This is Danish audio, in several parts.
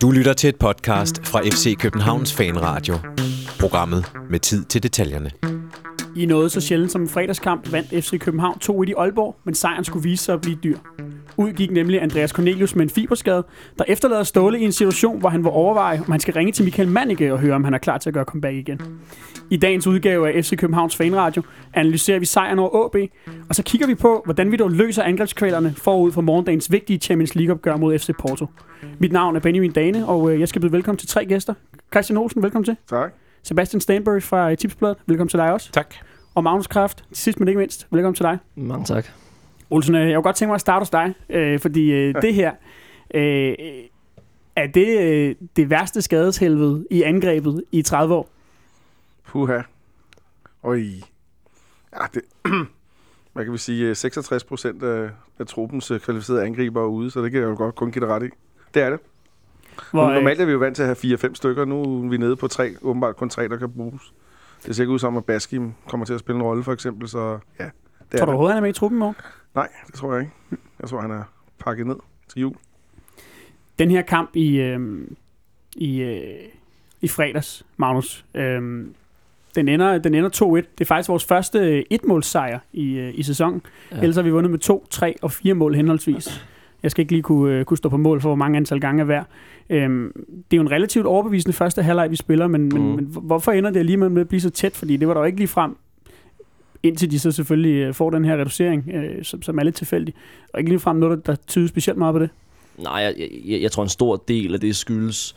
Du lytter til et podcast fra FC Københavns Fanradio. Programmet med tid til detaljerne. I noget så sjældent som en fredagskamp vandt FC København 2-1 i Aalborg, men sejren skulle vise sig at blive dyr. Ud gik nemlig Andreas Cornelius med en fiberskade, der efterlader Ståle i en situation, hvor han vil overveje, om han skal ringe til Michael Mannicke og høre, om han er klar til at gøre comeback igen. I dagens udgave af FC Københavns Fanradio analyserer vi sejren over AB, og så kigger vi på, hvordan vi dog løser angrebskvalerne forud for morgendagens vigtige Champions League-opgør mod FC Porto. Mit navn er Benjamin Dane, og øh, jeg skal byde velkommen til tre gæster. Christian Olsen, velkommen til. Tak. Sebastian Stanbury fra Tipsbladet, velkommen til dig også. Tak. Og Magnus Kraft, til sidst men ikke mindst, velkommen til dig. Mange tak. Olsen, øh, jeg kunne godt tænke mig at starte hos dig, øh, fordi øh, det her, øh, er det øh, det værste skadeshelvede i angrebet i 30 år? Puha. Oj. Ja, det, hvad kan vi sige, 66 procent af, af truppens øh, kvalificerede angriber er ude, så det kan jeg jo godt kun give det ret i. Det er det. Hvor, øh, Normalt er vi jo vant til at have 4-5 stykker, nu er vi nede på tre, åbenbart kun tre, der kan bruges. Det ser ikke ud som, at Baskim kommer til at spille en rolle, for eksempel, så ja. Det tror du det. overhovedet, han er med i truppen i morgen? Nej, det tror jeg ikke. Jeg tror, han er pakket ned til jul. Den her kamp i, øh, i, øh, i fredags, Magnus, øh, den ender, den ender 2-1. Det er faktisk vores første øh, etmålssejr i, øh, i sæsonen. Ja. Ellers har vi vundet med 2, 3 og 4 mål henholdsvis. Jeg skal ikke lige kunne, øh, kunne stå på mål for, hvor mange antal gange er hver. Øhm, det er jo en relativt overbevisende første halvleg, vi spiller, men, mm. men, men hvorfor ender det alligevel med at blive så tæt? Fordi det var der jo ikke lige frem, indtil de så selvfølgelig øh, får den her reducering, øh, som, som er lidt tilfældig. Og ikke ligefrem noget, der, tyder specielt meget på det. Nej, jeg, jeg, jeg tror en stor del af det skyldes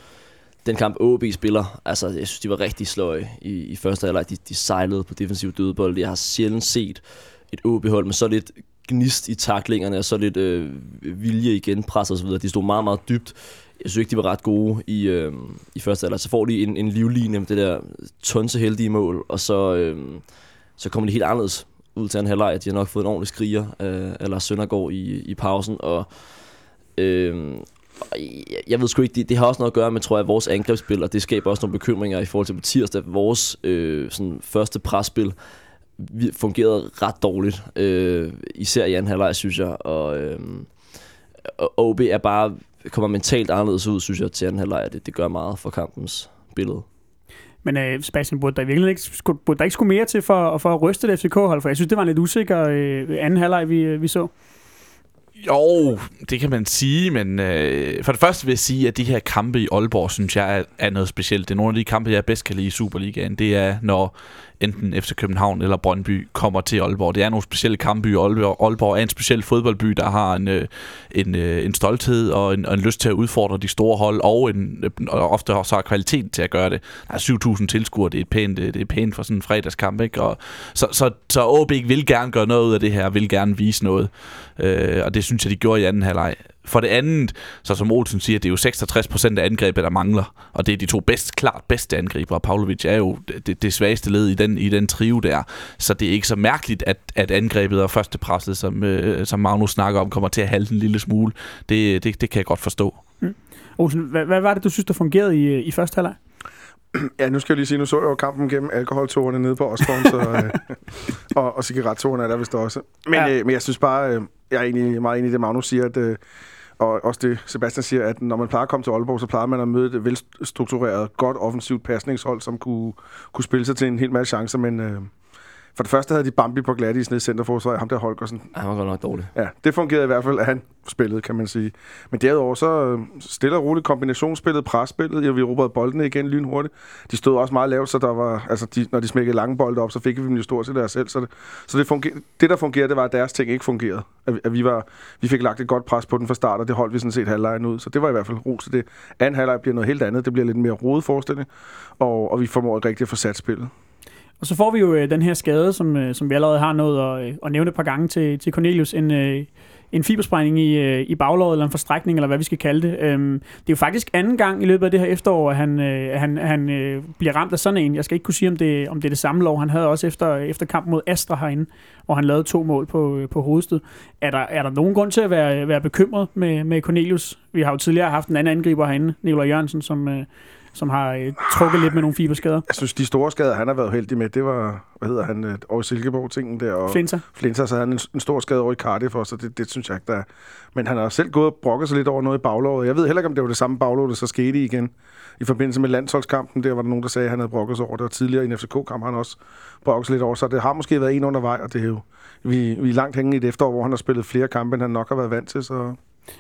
den kamp OB spiller. Altså, jeg synes, de var rigtig sløje i, i første halvleg. De, de sejlede på defensiv dødebold. Jeg har sjældent set et OB-hold med så lidt gnist i taklingerne og så lidt øh, vilje igen, pres og så videre. De stod meget, meget dybt. Jeg synes ikke, de var ret gode i, øh, i første halvleg. Så får de en, en livline med det der tonseheldige mål, og så, øh, så kommer de helt anderledes ud til en halvleg. De har nok fået en ordentlig skriger øh, eller Søndergaard i, i pausen, og øh, og jeg, jeg ved sgu ikke, det, det har også noget at gøre med, tror jeg, vores angrebsspil, og det skaber også nogle bekymringer i forhold til på tirsdag. Vores øh, sådan første presspil vi- fungerede ret dårligt, øh, især i anden halvleg, synes jeg, og, øh, og OB er bare, kommer mentalt anderledes ud, synes jeg, til anden halvleg, det, det gør meget for kampens billede. Men øh, Sebastian, burde der virkelig ikke, skulle, burde der ikke skulle mere til for, for at ryste det FCK-hold? For jeg synes, det var en lidt usikker øh, anden halvleg, vi, øh, vi så. Jo, det kan man sige, men øh, for det første vil jeg sige, at de her kampe i Aalborg, synes jeg er, er noget specielt. Det er nogle af de kampe, jeg bedst kan lide i Superligaen. Det er, når enten FC København eller Brøndby kommer til Aalborg. Det er nogle specielle kampe i Aalborg. Aalborg er en speciel fodboldby, der har en, øh, en, øh, en stolthed og en, og en lyst til at udfordre de store hold, og, en, og ofte også har kvalitet til at gøre det. Der er 7.000 tilskuere, det er pænt, øh, det er pænt for sådan en fredagskamp, ikke? Og, så, så, så OB vil gerne gøre noget ud af det her, vil gerne vise noget. Øh, og det synes jeg, de gjorde i anden halvleg. For det andet, så som Olsen siger, det er jo 66 procent af angrebet, der mangler. Og det er de to bedst, klart bedste angriber. Pavlovic er jo det, det svageste led i den, i den trio der. Så det er ikke så mærkeligt, at, at angrebet og førstepresset, som, øh, som Magnus snakker om, kommer til at halte en lille smule. Det, det, det kan jeg godt forstå. Olsen, hvad, hvad var det, du synes, der fungerede i, i første halvleg? Ja, nu skal jeg lige sige, nu så jeg jo kampen gennem alkoholtårerne nede på Osborn, så, øh, og, og cigarettårerne er der vist også. Men, ja. øh, men jeg synes bare, øh, jeg er egentlig meget enig i det, Magnus siger, at, øh, og også det Sebastian siger, at når man plejer at komme til Aalborg, så plejer man at møde et velstruktureret, godt offensivt pasningshold, som kunne, kunne spille sig til en hel masse chancer, men øh, for det første havde de Bambi på glatis nede i centerforsvaret, ham der Holgersen. Ej, Han var godt nok dårlig. Ja, det fungerede i hvert fald, at han spillede, kan man sige. Men derudover så øh, stille og roligt kombinationsspillet, presspillet, ja, vi erobrede boldene igen lynhurtigt. De stod også meget lavt, så der var, altså de, når de smækkede lange bolde op, så fik vi dem jo stort til deres selv. Så det, så det, funger, det der fungerede, det var, at deres ting ikke fungerede. At, at vi, var, vi fik lagt et godt pres på den fra start, og det holdt vi sådan set halvlejen ud. Så det var i hvert fald ro til det. Anden halvleg bliver noget helt andet. Det bliver lidt mere rodet forestilling, og, og vi formår ikke rigtig at få sat spillet. Og så får vi jo øh, den her skade, som, øh, som vi allerede har nået at, øh, at nævne et par gange til, til Cornelius. En, øh, en fibersprængning i, øh, i baglåret, eller en forstrækning, eller hvad vi skal kalde det. Øhm, det er jo faktisk anden gang i løbet af det her efterår, at han, øh, han, han øh, bliver ramt af sådan en. Jeg skal ikke kunne sige, om det, om det er det samme lov. Han havde også efter, efter kampen mod Astra herinde, hvor han lavede to mål på, øh, på hovedstød. Er der, er der nogen grund til at være, være bekymret med, med Cornelius? Vi har jo tidligere haft en anden angriber herinde, Nikolaj Jørgensen, som, øh, som har øh, trukket lidt med nogle fiberskader. Jeg synes, de store skader, han har været heldig med, det var, hvad hedder han, øh, over i Silkeborg-tingen der. Og Flinter. Flinter, så havde han en, en stor skade over i Cardiff også, og det, det synes jeg ikke, der er. Men han har selv gået og brokket sig lidt over noget i baglåret. Jeg ved heller ikke, om det var det samme baglov, der så skete igen. I forbindelse med landsholdskampen, der var der nogen, der sagde, at han havde brokket sig over det. Og tidligere i en FCK-kamp har han også brokket sig lidt over. Så det har måske været en undervej, og det er jo, vi, vi er langt hængende i et efterår, hvor han har spillet flere kampe, end han nok har været vant til. Så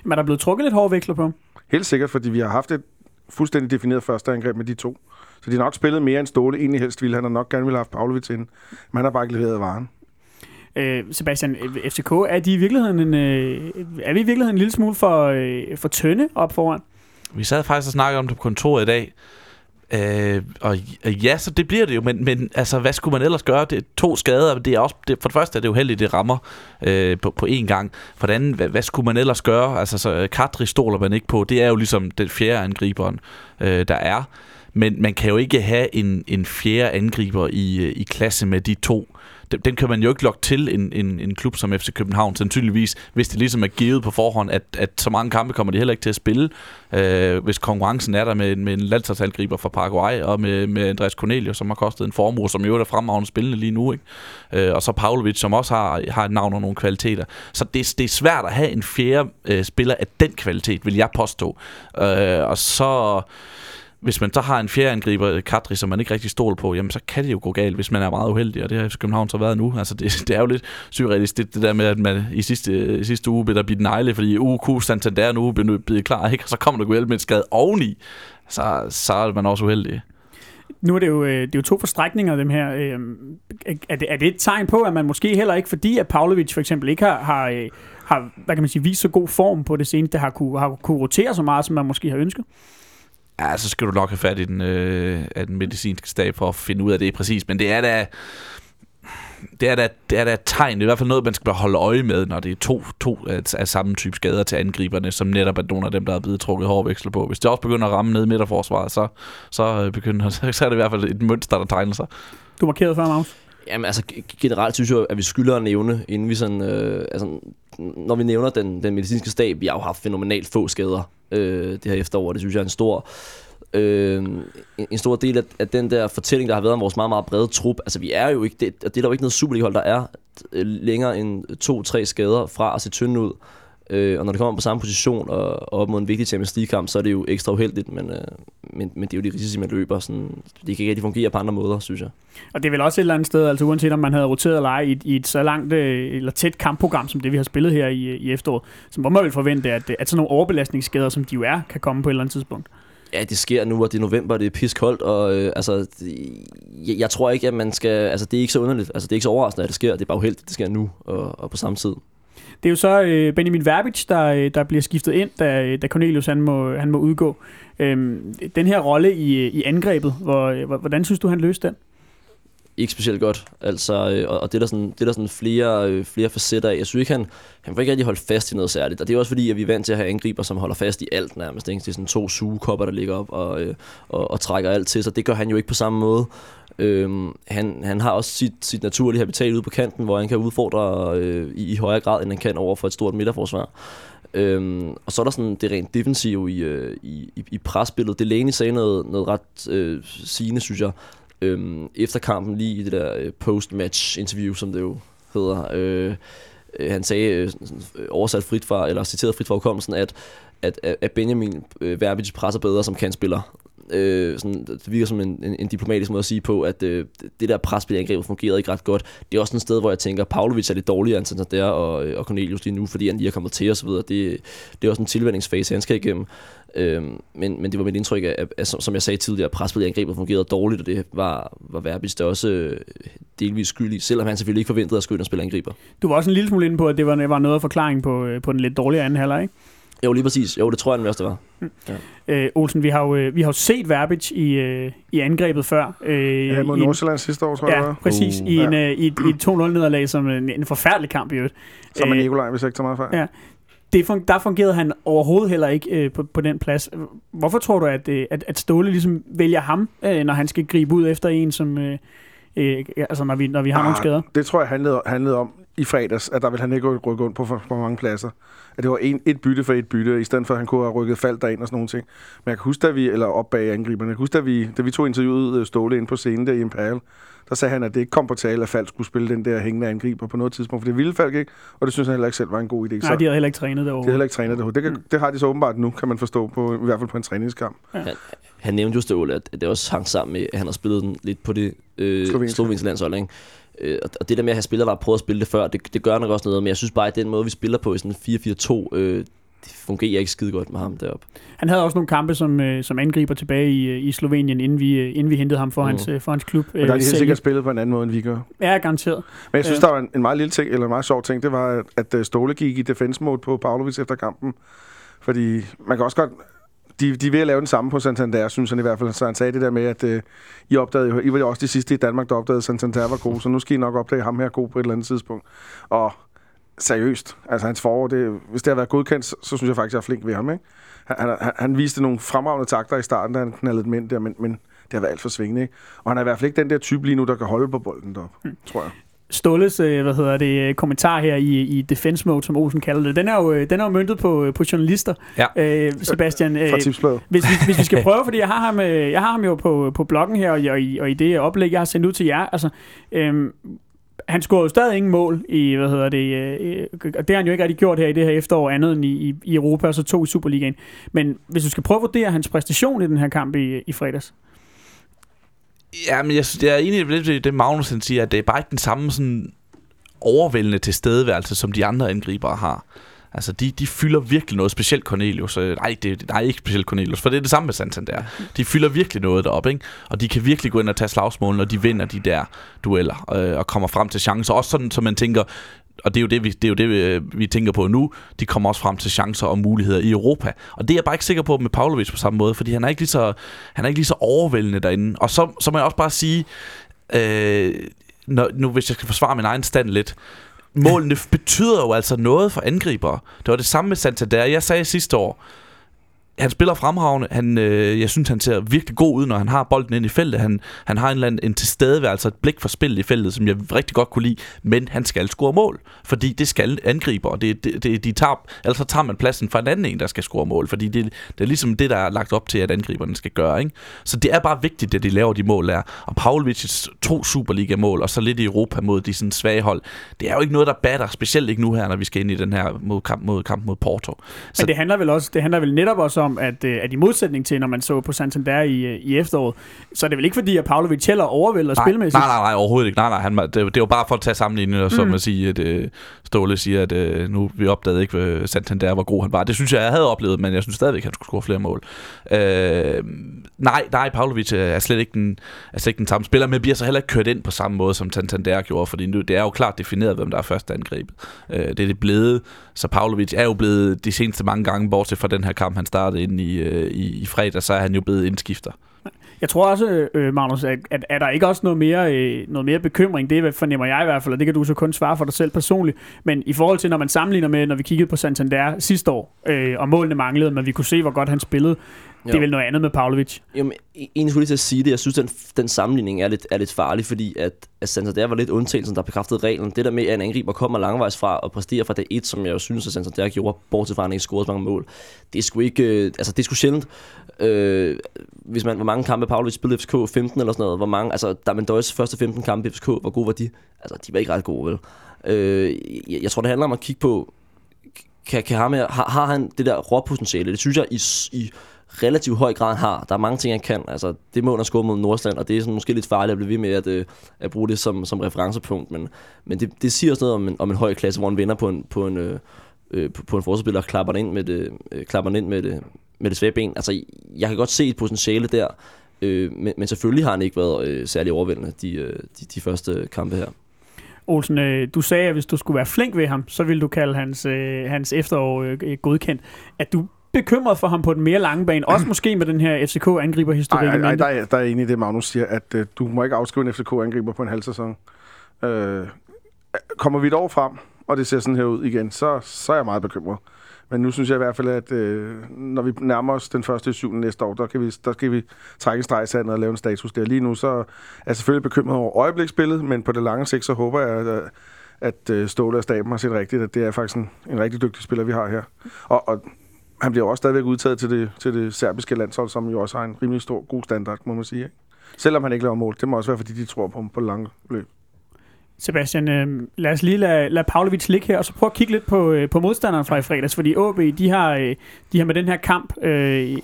Men er der blevet trukket lidt hårde veksler på helt sikkert, fordi vi har haft et fuldstændig defineret første angreb med de to. Så de har nok spillet mere end Ståle egentlig helst ville. Han har nok gerne ville have haft Pavlovic ind, men han har bare ikke leveret varen. Øh, Sebastian, FCK, er, de i virkeligheden en, øh, er vi i virkeligheden en lille smule for, øh, for tynde op foran? Vi sad faktisk og snakkede om det på kontoret i dag. Øh, og og ja, så det bliver det jo, men, men altså, hvad skulle man ellers gøre? Det er to skader, det er også, det, for det første er det uheldigt, det rammer øh, på, på én gang. For det andet, hvad, hvad skulle man ellers gøre? Altså, så øh, Kadri stoler man ikke på. Det er jo ligesom den fjerde angriberen, øh, der er. Men man kan jo ikke have en, en fjerde angriber i, øh, i klasse med de to. Den, den kan man jo ikke lokke til en, en, en klub som FC København, sandsynligvis, hvis det ligesom er givet på forhånd, at, at så mange kampe kommer de heller ikke til at spille, øh, hvis konkurrencen er der med, med en landsholdsangriber fra Paraguay, og med, med Andreas Cornelius, som har kostet en formue, som jo er fremragende spillende lige nu, ikke? Øh, og så Pavlovic, som også har, har et navn og nogle kvaliteter. Så det, det er svært at have en fjerde øh, spiller af den kvalitet, vil jeg påstå. Øh, og så hvis man så har en fjerde angriber, øh, Kadri, som man ikke rigtig stoler på, jamen så kan det jo gå galt, hvis man er meget uheldig, og det har København så været nu. Altså det, det er jo lidt surrealistisk, det, det der med, at man i sidste, i sidste uge blev der bidt negle, fordi uh, UK Santander nu blev blevet klar, ikke? og så kommer der Guel med et skade oveni, så, så er man også uheldig. Nu er det jo, øh, det er jo to forstrækninger, dem her. Øhm, er det, er det et tegn på, at man måske heller ikke, fordi at Pavlovic for eksempel ikke har, har, øh, har hvad kan man sige, vist så god form på det seneste, har kunne, har kunne rotere så meget, som man måske har ønsket? Ja, så skal du nok have fat i den, øh, af den medicinske stab for at finde ud af det præcis. Men det er da, det er da, det er da et tegn. Det er i hvert fald noget, man skal bare holde øje med, når det er to, to af, af samme type skader til angriberne, som netop er nogle af dem, der er blevet trukket hårveksel på. Hvis det også begynder at ramme ned i midterforsvaret, så, så, øh, begynder, så er det i hvert fald et mønster, der tegner sig. Du markerede før, Magnus. Jamen altså, generelt synes jeg, at vi skylder at nævne, inden vi sådan, øh, altså, når vi nævner den, den medicinske stab, vi har jo haft fænomenalt få skader øh, det her efterår, det synes jeg er en stor, øh, en, stor del af, af den der fortælling, der har været om vores meget, meget brede trup. Altså vi er jo ikke, det, og det er der jo ikke noget Superliga-hold, der er øh, længere end to-tre skader fra at se tynde ud. Øh, og når det kommer på samme position og, og op mod en vigtig Champions League-kamp, så er det jo ekstra uheldigt, men, øh, men, men det er jo de risici, man løber. Sådan, det kan ikke rigtig fungere på andre måder, synes jeg. Og det er vel også et eller andet sted, altså uanset om man havde roteret eller ej, i, et- i et så langt øh, eller tæt kampprogram, som det vi har spillet her i, i efteråret, så må man vel forvente, at, at sådan nogle overbelastningsskader, som de jo er, kan komme på et eller andet tidspunkt. Ja, det sker nu, og det er november, og det er piskoldt, og øh, altså, jeg, jeg tror ikke, at man skal, altså det er ikke så underligt, altså det er ikke så overraskende, at det sker, det er bare uheldigt, det sker nu, og, og på samme tid. Det er jo så øh, Benjamin Verbich, der, øh, der bliver skiftet ind, da, øh, da Cornelius han må, han må udgå. Øhm, den her rolle i, øh, i angrebet, hvor, hvordan synes du, han løste den? Ikke specielt godt, altså, øh, og, det er der sådan, det er der sådan flere, øh, flere facetter af. Jeg synes ikke, han, han får ikke rigtig holdt fast i noget særligt, og det er også fordi, at vi er vant til at have angriber, som holder fast i alt nærmest. Ikke? Det er sådan to sugekopper, der ligger op og, øh, og, og trækker alt til, sig. det gør han jo ikke på samme måde. Øhm, han, han har også sit, sit naturlige habitat ude på kanten, hvor han kan udfordre øh, i, i højere grad, end han kan over for et stort midterforsvar. Øhm, og så er der sådan det rent defensive i, øh, i, i, presbilledet. Delaney sagde noget, noget ret øh, sigende, synes jeg, øhm, efter kampen lige i det der øh, post-match interview, som det jo hedder. Øh, øh han sagde, øh, øh, oversat frit fra, eller citeret frit fra hukommelsen, at, at, at Benjamin øh, Verbitz presser bedre som kantspiller. Øh, sådan, det virker som en, en, en diplomatisk måde at sige på, at øh, det der presspil angrebet fungerede ikke ret godt. Det er også et sted, hvor jeg tænker, at Pavlovic er lidt dårligere end Santander og, øh, og Cornelius lige nu, fordi han lige er kommet til osv. Det, det er også en tilvændingsfase, han skal igennem. Øh, men, men det var mit indtryk, at, at, at som, som jeg sagde tidligere, at angrebet fungerede dårligt, og det var, var Verbis der også øh, delvis skyldig, selvom han selvfølgelig ikke forventede at skulle ind og spille angriber. Du var også en lille smule inde på, at det var, var noget af forklaring på, øh, på den lidt dårlige anden halvleg, ikke? Jo, lige præcis. Jo, det tror jeg, den værste var. Øh, Olsen, vi har jo, øh, vi har jo set Verbic i, øh, i angrebet før. Øh, Ja, mod i en- Nordsjælland sidste år, tror jeg, det Ja, præcis. I, Uh, en, øh, i, et, i et 2-0-nederlag, som en, en forfærdelig kamp i øvrigt. Som er Øh, Nikolaj, hvis jeg ikke tager meget fejl. Ja. Det fun- der fungerede han overhovedet heller ikke øh, på, på den plads. Hvorfor tror du, at, øh, at, at Ståle ligesom vælger ham, øh, når han skal gribe ud efter en, som... Øh, øh, altså når vi, når vi har nogle Ah, skader? Det tror jeg handlede, handlede om, i fredags, at der ville han ikke rykke rundt på for, for mange pladser. At det var en, et bytte for et bytte, i stedet for at han kunne have rykket faldt derind og sådan nogle ting. Men jeg kan huske, da vi, eller op bag angriberne, jeg kan huske, da vi, da vi tog interviewet øh, Ståle ind på scenen der i Imperial, der sagde han, at det ikke kom på tale, at Falk skulle spille den der hængende angriber på noget tidspunkt, for det ville Falk ikke, og det synes han heller ikke selv var en god idé. Nej, de havde heller ikke trænet de derovre. har heller ikke trænet det. Det, kan, det har de så åbenbart nu, kan man forstå, på, i hvert fald på en træningskamp. Han nævnte jo Ståle, at det også hang sammen med, at han har spillet den lidt på det øh, Slovenske. landshold. Ikke? Øh, og- og det der med at have spillere, der har prøvet at spille det før, det, det gør nok også noget. Men jeg synes bare, at den måde, vi spiller på i sådan en 4-4-2, øh, det fungerer ikke skide godt med ham deroppe. Han havde også nogle kampe som, øh, som angriber tilbage i, øh, i Slovenien, inden vi, øh, inden vi hentede ham for, Mm. hans, øh, for hans klub. Men der har de helt sikkert spillet på en anden måde, end vi gør. Ja, garanteret. Men jeg synes, der var en, en meget lille ting, eller en meget sjov ting, det var, at, at øh, Ståle gik i defense mode på Pavlovic efter kampen. Fordi man kan også godt... De, de er ved at lave den samme på Santander, synes han i hvert fald. Så han sagde det der med, at øh, I, opdagede, I var jo også de sidste i Danmark, der opdagede, at Santander var god, så nu skal I nok opdage ham her god på et eller andet tidspunkt. Og seriøst, altså hans forår, det, hvis det har været godkendt, så, så synes jeg faktisk, jeg er flink ved ham. Ikke? Han, han, han viste nogle fremragende takter i starten, da han knaldede dem ind der, men, men det har været alt for svingende. Ikke? Og han er i hvert fald ikke den der type lige nu, der kan holde på bolden deroppe, hmm. tror jeg. Ståles, øh, hvad hedder det, øh, kommentar her i, i defense mode, som Olsen kalder det, den er jo, øh, den er jo møntet på, øh, på journalister. Ja. Øh, Sebastian, øh, Fra hvis, vi, hvis vi skal prøve, fordi jeg har ham, øh, jeg har ham jo på, på bloggen her, og, og, i, og i det oplæg, jeg har sendt ud til jer, altså, øhm, han scorede jo stadig ingen mål i, hvad hedder det, øh, øh, og det har han jo ikke rigtig gjort her i det her efterår, andet end i, i, Europa, og så to i Superligaen. Men hvis du skal prøve at vurdere hans præstation i den her kamp i, i fredags. Ja, men jeg, synes, jeg er enig i det, det Magnus han siger, at det er bare ikke den samme sådan overvældende tilstedeværelse, som de andre angribere har. Altså, de, de fylder virkelig noget, specielt Cornelius. Øh, Nej, det, nej, ikke specielt Cornelius, for det er det samme med Santander. De fylder virkelig noget deroppe, ikke? Og de kan virkelig gå ind og tage slagsmål, når de vinder de der dueller, øh, og kommer frem til chancer. Også sådan, så man tænker, og det er jo det, vi, det er jo det, vi, vi tænker på nu, de kommer også frem til chancer og muligheder i Europa. Og det er jeg bare ikke sikker på med Pavlovic på samme måde, fordi han er ikke lige så, han er ikke lige så overvældende derinde. Og så, så må jeg også bare sige, øh, når, nu hvis jeg skal forsvare min egen stand lidt, målene betyder jo altså noget for angribere. Det var det samme med Santander. Jeg sagde sidste år, han spiller fremragende. Han, øh, jeg synes, han ser virkelig god ud, når han har bolden ind i feltet. Han, han har en, eller anden, en tilstedeværelse, et blik for spillet i feltet, som jeg rigtig godt kunne lide. Men han skal score mål, fordi det skal angriber. Det, det, det, de tager, ellers så tager man pladsen fra en anden en, der skal score mål. Fordi det, det er ligesom det, der er lagt op til, at angriberne skal gøre. Ikke? Så det er bare vigtigt, at de laver de mål der. Og Pavlovic's to Superliga-mål, og så lidt i Europa mod de sådan svage hold. Det er jo ikke noget, der batter, specielt ikke nu her, når vi skal ind i den her mod kamp mod, kamp mod Porto. Så- Men det handler vel også, det handler vel netop også om, at, øh, at i modsætning til, når man så på Santander i, øh, i efteråret, så er det vel ikke fordi, at Pavlovic heller overvælder nej, spilmæssigt? Nej, nej, nej, overhovedet ikke. Nej, nej, han, det, det var bare for at tage sammenligningen, og så Mm. at sige, at øh, Ståle siger, at øh, nu vi opdagede ikke, hvad Santander hvor god han var. Det synes jeg, jeg havde oplevet, men jeg synes stadigvæk, at han skulle score flere mål. Øh, nej, nej, Pavlovic er slet, ikke den, er slet ikke den samme spiller, men bliver så heller ikke kørt ind på samme måde, som Santander gjorde, fordi nu, det er jo klart defineret, hvem der er første angrebet. Øh, det er det blevet, så Pavlovic er jo blevet de seneste mange gange, bortset fra den her kamp, han startede ind i, øh, i, i fredag, så er han jo blevet indskifter. Jeg tror også, øh, øh, Magnus, at, at er der ikke også noget mere, øh, noget mere bekymring? Det fornemmer jeg i hvert fald, og det kan du så kun svare for dig selv personligt. Men i forhold til, når man sammenligner med, når vi kiggede på Santander sidste år, øh, og målene manglede, men vi kunne se, hvor godt han spillede, det er Jo. vel noget andet med Pavlovic. Jamen, e- egentlig skulle jeg lige til at sige det. Jeg synes, den, den sammenligning er lidt, er lidt farlig, fordi at, at Santander var lidt undtagelsen, der bekræftede reglen. Det der med, at en angriber kommer langvejs fra og præsterer fra dag 1, som jeg jo synes, at Santander gjorde, bortset fra, at han ikke scorede så mange mål. Det er sgu ikke... Øh, altså, det er sgu sjældent. Øh, hvis man, hvor mange kampe Pavlovic spillede i FCK? 15 eller sådan noget. Hvor mange... Altså, Damendøjs første 15 kampe i FCK, hvor gode var de? Altså, de var ikke ret gode, vel? Øh, jeg, jeg tror, det handler om at kigge på, kan, kan ham her, har, har han det der råpotentiale? Det synes jeg i, i relativt høj grad har. Der er mange ting, han kan. Altså, det må han score mod Nordsland, og det er sådan måske lidt farligt at blive ved med at, øh, at bruge det som, som referencepunkt. Men, men det, det siger også noget om en, om en høj klasse, hvor han vinder på en, på en, øh, øh, på, på en forsvarsspiller og klapper den ind med det, øh, klapper den ind med det, med det svære ben. Altså, jeg kan godt se et potentiale der, øh, men, men selvfølgelig har han ikke været øh, særlig overvældende de, øh, de, de første kampe her. Olsen, øh, du sagde, at hvis du skulle være flink ved ham, så ville du kalde hans, øh, hans efterår øh, godkendt. At du bekymret for ham på den mere lange bane, også måske med den her FCK-angriberhistorik. Nej, der, er, der er enig i det, Magnus siger, at øh, du må ikke afskrive en FCK-angriber på en halv sæson. Øh, kommer vi et år frem, og det ser sådan her ud igen, så, så er jeg meget bekymret. Men nu synes jeg i hvert fald, at øh, når vi nærmer os den første i syvende næste år, der, kan vi, der skal vi trække en streg i sandet og lave en status der. Lige nu så er jeg selvfølgelig bekymret over øjebliksbilledet, men på det lange sigt, så håber jeg, at, at øh, Ståle og staben har set rigtigt, at det er faktisk en, en rigtig dygtig spiller, vi har her. Og, og han bliver også stadigvæk udtaget til det, til det serbiske landshold, som jo også har en rimelig stor, god standard, må man sige. Ikke? Selvom han ikke laver mål. Det må også være, fordi de tror på ham på lange løb. Sebastian, øh, lad os lige lade, lade Pavlovic ligge her, og så prøv at kigge lidt på, øh, på modstanderen fra i fredags, fordi AB, de har, øh, de har med den her kamp øh,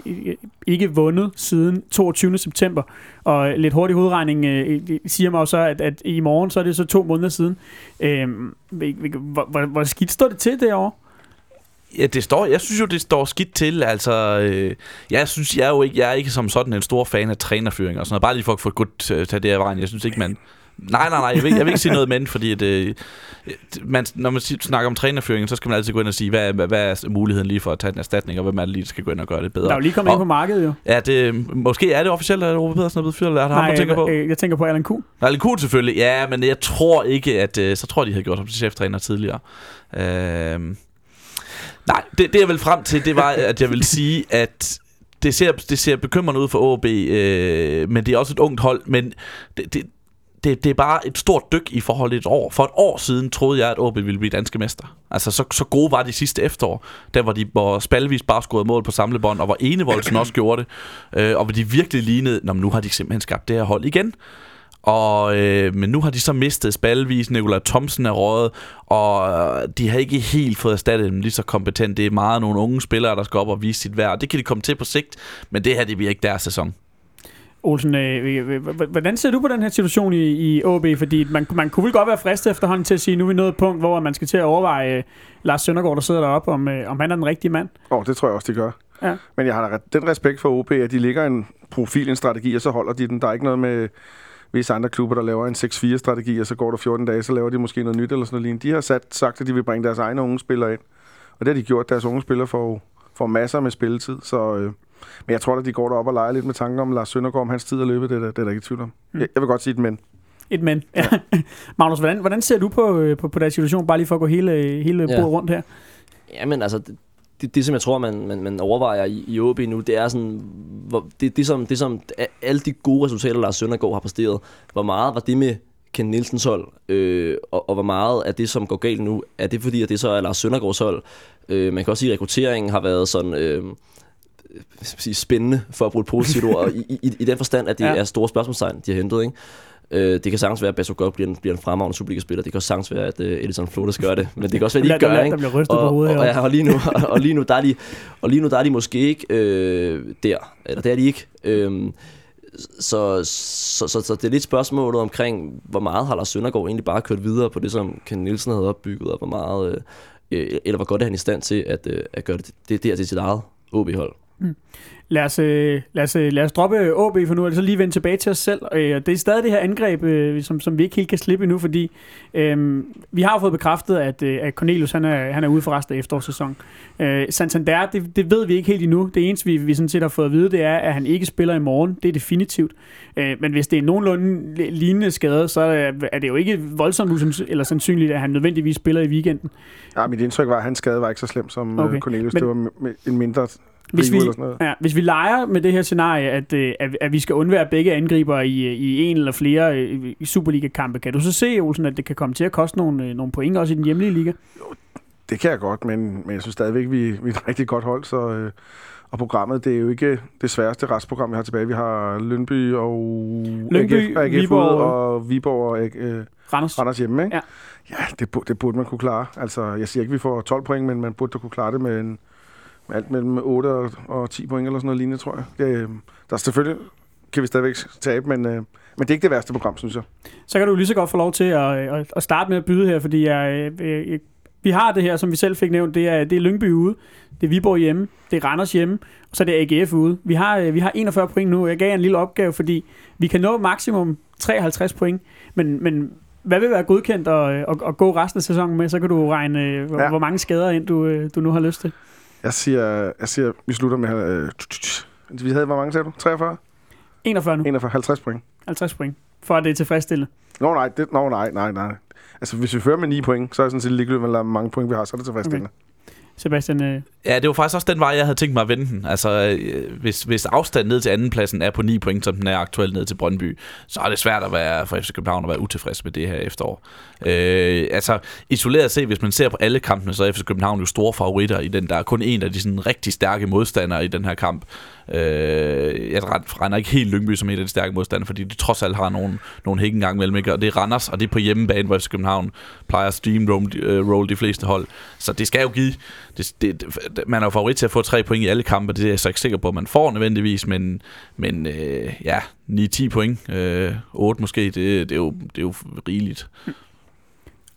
ikke vundet siden 22. september, og lidt hurtig hovedregning øh, siger mig jo så, at, at i morgen, så er det så to måneder siden. Øh, hvor, hvor, hvor skidt står det til derovre? Ja, det står, jeg synes jo, det står skidt til. Altså, øh, jeg synes, jeg er jo ikke, jeg er ikke som sådan en stor fan af trænerføring og sådan noget. Bare lige for at få godt øh, tage det af vejen. Jeg synes ikke, man... Nej, nej, nej, jeg vil, jeg vil ikke sige noget men, fordi at, øh, man, når man snakker om trænerføring, så skal man altid gå ind og sige, hvad, hvad, hvad er muligheden lige for at tage en erstatning, og hvem er det lige, der skal gå ind og gøre det bedre. Der er jo lige kommet og, ind på markedet jo. Ja, det, måske er det officielt, at Ove Pedersen er blevet fyret, eller er det Nej, ham, du tænker på? Jeg, jeg tænker på Allan Kuhn. Allan Kuhn selvfølgelig, ja, men jeg tror ikke, at, øh, så tror de havde gjort ham til cheftræner tidligere. Øh, Nej, det, det jeg vil frem til, det var, at jeg vil sige, at det ser, det ser bekymrende ud for AB, øh, men det er også et ungt hold, men det, det, det, det er bare et stort dyk i forhold til et år. For et år siden troede jeg, at AB ville blive danske mester. Altså, så, så gode var de sidste efterår. Der var de, hvor Spalvis bare scorede mål på samlebånd, og hvor Enevoldsen også gjorde det. Øh, og hvor de virkelig lignede, Nå, nu har de simpelthen skabt det her hold igen. Og, øh, men nu har de så mistet spalvis, Nikolaj Thomsen er røget, og øh, de har ikke helt fået erstattet dem lige så kompetent. Det er meget nogle unge spillere, der skal op og vise sit værd. Det kan de komme til på sigt, men det her det bliver ikke deres sæson. Olsen, øh, hvordan ser du på den her situation i, i OB? Fordi man, man kunne vel godt være fristet efterhånden til at sige, nu er vi nået et punkt, hvor man skal til at overveje øh, Lars Søndergaard, der sidder deroppe, om, øh, om han er den rigtige mand. Åh, oh, det tror jeg også, de gør. Ja. Men jeg har da den respekt for OB, at de ligger en profil, en strategi, og så holder de den. Der er ikke noget med visse andre klubber, der laver en 6-4-strategi, og så går der 14 dage, så laver de måske noget nyt eller sådan noget. De har sat, sagt, at de vil bringe deres egne unge spillere ind. Og det har de gjort. Deres unge spillere får, får masser med spilletid. Så, øh, men jeg tror, at de går derop og leger lidt med tanken om Lars Søndergaard, om hans tid at løbe. Det er, der, det er der ikke i tvivl om. Mm. Jeg, jeg, vil godt sige et men. Et men. Ja. Magnus, hvordan, hvordan ser du på, øh, på, på den situation, bare lige for at gå hele, hele ja. bordet rundt her? Jamen altså, det, det, som jeg tror, man, man, man overvejer i, i OB nu, det er sådan, hvor, det, det, som, det som alle de gode resultater, Lars Søndergaard har præsteret, hvor meget var det med Ken Nielsens hold, øh, og, og hvor meget af det, som går galt nu, er det fordi, at det så er Lars Søndergaards hold. Øh, man kan også sige, at rekrutteringen har været sådan... Øh, sige, spændende, for at bruge et positivt ord, i, i, i den forstand, at det ja. er store spørgsmålstegn, de har hentet. Ikke? Øh, det kan sagtens være, at Basso godt bliver en, bliver en fremragende Superliga-spiller. Det kan også sagens være, at uh, Edison Flores gør det. Men det kan også være, at de ikke gør det. Ikke? Og, hovedet, og, og, lige nu, og, lige nu, der er de, og lige nu, der er de måske ikke øh, der. Eller det er de ikke. Øh, så, så, så, så det er lidt spørgsmålet omkring, hvor meget har Lars Søndergaard egentlig bare kørt videre på det, som Ken Nielsen havde opbygget, og hvor meget, øh, eller hvor godt er han i stand til at, øh, at gøre det, det der til sit eget OB-hold. Mm. Lad os, øh, lad, os, øh, lad os droppe AB for nu, og så lige vende tilbage til os selv. Øh, det er stadig det her angreb, som, som vi ikke helt kan slippe endnu, fordi øh, vi har fået bekræftet, at, at Cornelius han er, han er ude for resten af efterårssæsonen. Øh, Santander, det, det ved vi ikke helt endnu. Det eneste, vi, vi sådan set har fået at vide, det er, at han ikke spiller i morgen. Det er definitivt. Øh, men hvis det er nogenlunde lignende skade, så er det jo ikke voldsomt eller sandsynligt, at han nødvendigvis spiller i weekenden. Ja, mit indtryk var, at hans skade var ikke så slem som okay. Cornelius. Men, det var en mindre hvis vi, ja, hvis vi leger med det her scenarie, at, øh, at, at vi skal undvære begge angriber i, i en eller flere øh, Superliga-kampe, kan du så se, Olsen, at det kan komme til at koste nogle, øh, nogle point også i den hjemlige liga? Det kan jeg godt, men, men jeg synes stadigvæk, vi, vi er et rigtig godt hold, så... Øh, og programmet, det er jo ikke det sværeste restprogram, vi har tilbage. Vi har Lønby og Lønby, AGF, AGF Viborg, og Viborg og øh, Randers. Randers hjemme. Ikke? Ja, ja det, det burde man kunne klare. Altså, jeg siger ikke, at vi får 12 point, men man burde da kunne klare det med en, alt mellem 8 og, og 10 point eller sådan noget lignende, tror jeg. Øh, der er selvfølgelig kan vi stadigvæk tabe, men, øh, men det er ikke det værste program, synes jeg. Så kan du lige så godt få lov til at, at, at starte med at byde her, fordi jeg, jeg, jeg, vi har det her, som vi selv fik nævnt, det er, det er Lyngby ude, det er Viborg hjemme, det er Randers hjemme, og så er det AGF ude. Vi har, vi har 41 point nu. Jeg gav en lille opgave, fordi vi kan nå maksimum 53 point, men, men hvad vil være godkendt at, at, at gå resten af sæsonen med? Så kan du regne, ja. hvor mange skader ind du, du nu har lyst til. Jeg siger, jeg siger vi slutter med... Øh, vi havde, hvor mange sagde du? 43? 41 nu. 41, 50 point. 50 point. For at det er tilfredsstillende. Nå nej, det, nå, nej, nej, nej. Altså, hvis vi fører med 9 point, så er det sådan set ligegyldigt, hvor mange point vi har, så er det tilfredsstillende. Okay. Sebastian. Øh, Ja, det var faktisk også den vej, jeg havde tænkt mig at vende den. Altså, øh, hvis, hvis afstanden ned til andenpladsen er på 9 point, som den er aktuelt ned til Brøndby, så er det svært at være for FC København at være utilfreds med det her efterår. Øh, altså, isoleret set, hvis man ser på alle kampene, så er FC København jo store favoritter i den. Der er kun en af de sådan, rigtig stærke modstandere i den her kamp. Øh, jeg regner ikke helt Lyngby som en af de stærke modstandere, fordi de trods alt har nogle, nogle hæk en gang ikke? og det er Randers, og det er på hjemmebane, hvor FC København plejer at steamroll øh, roll de fleste hold. Så det skal jo give... Det, det, man er jo favorit til at få tre point i alle kampe, det er jeg så ikke sikker på, at man får nødvendigvis, men, men øh, ja, 9-10 point, øh, 8 måske, det, det, er jo, det er jo rigeligt.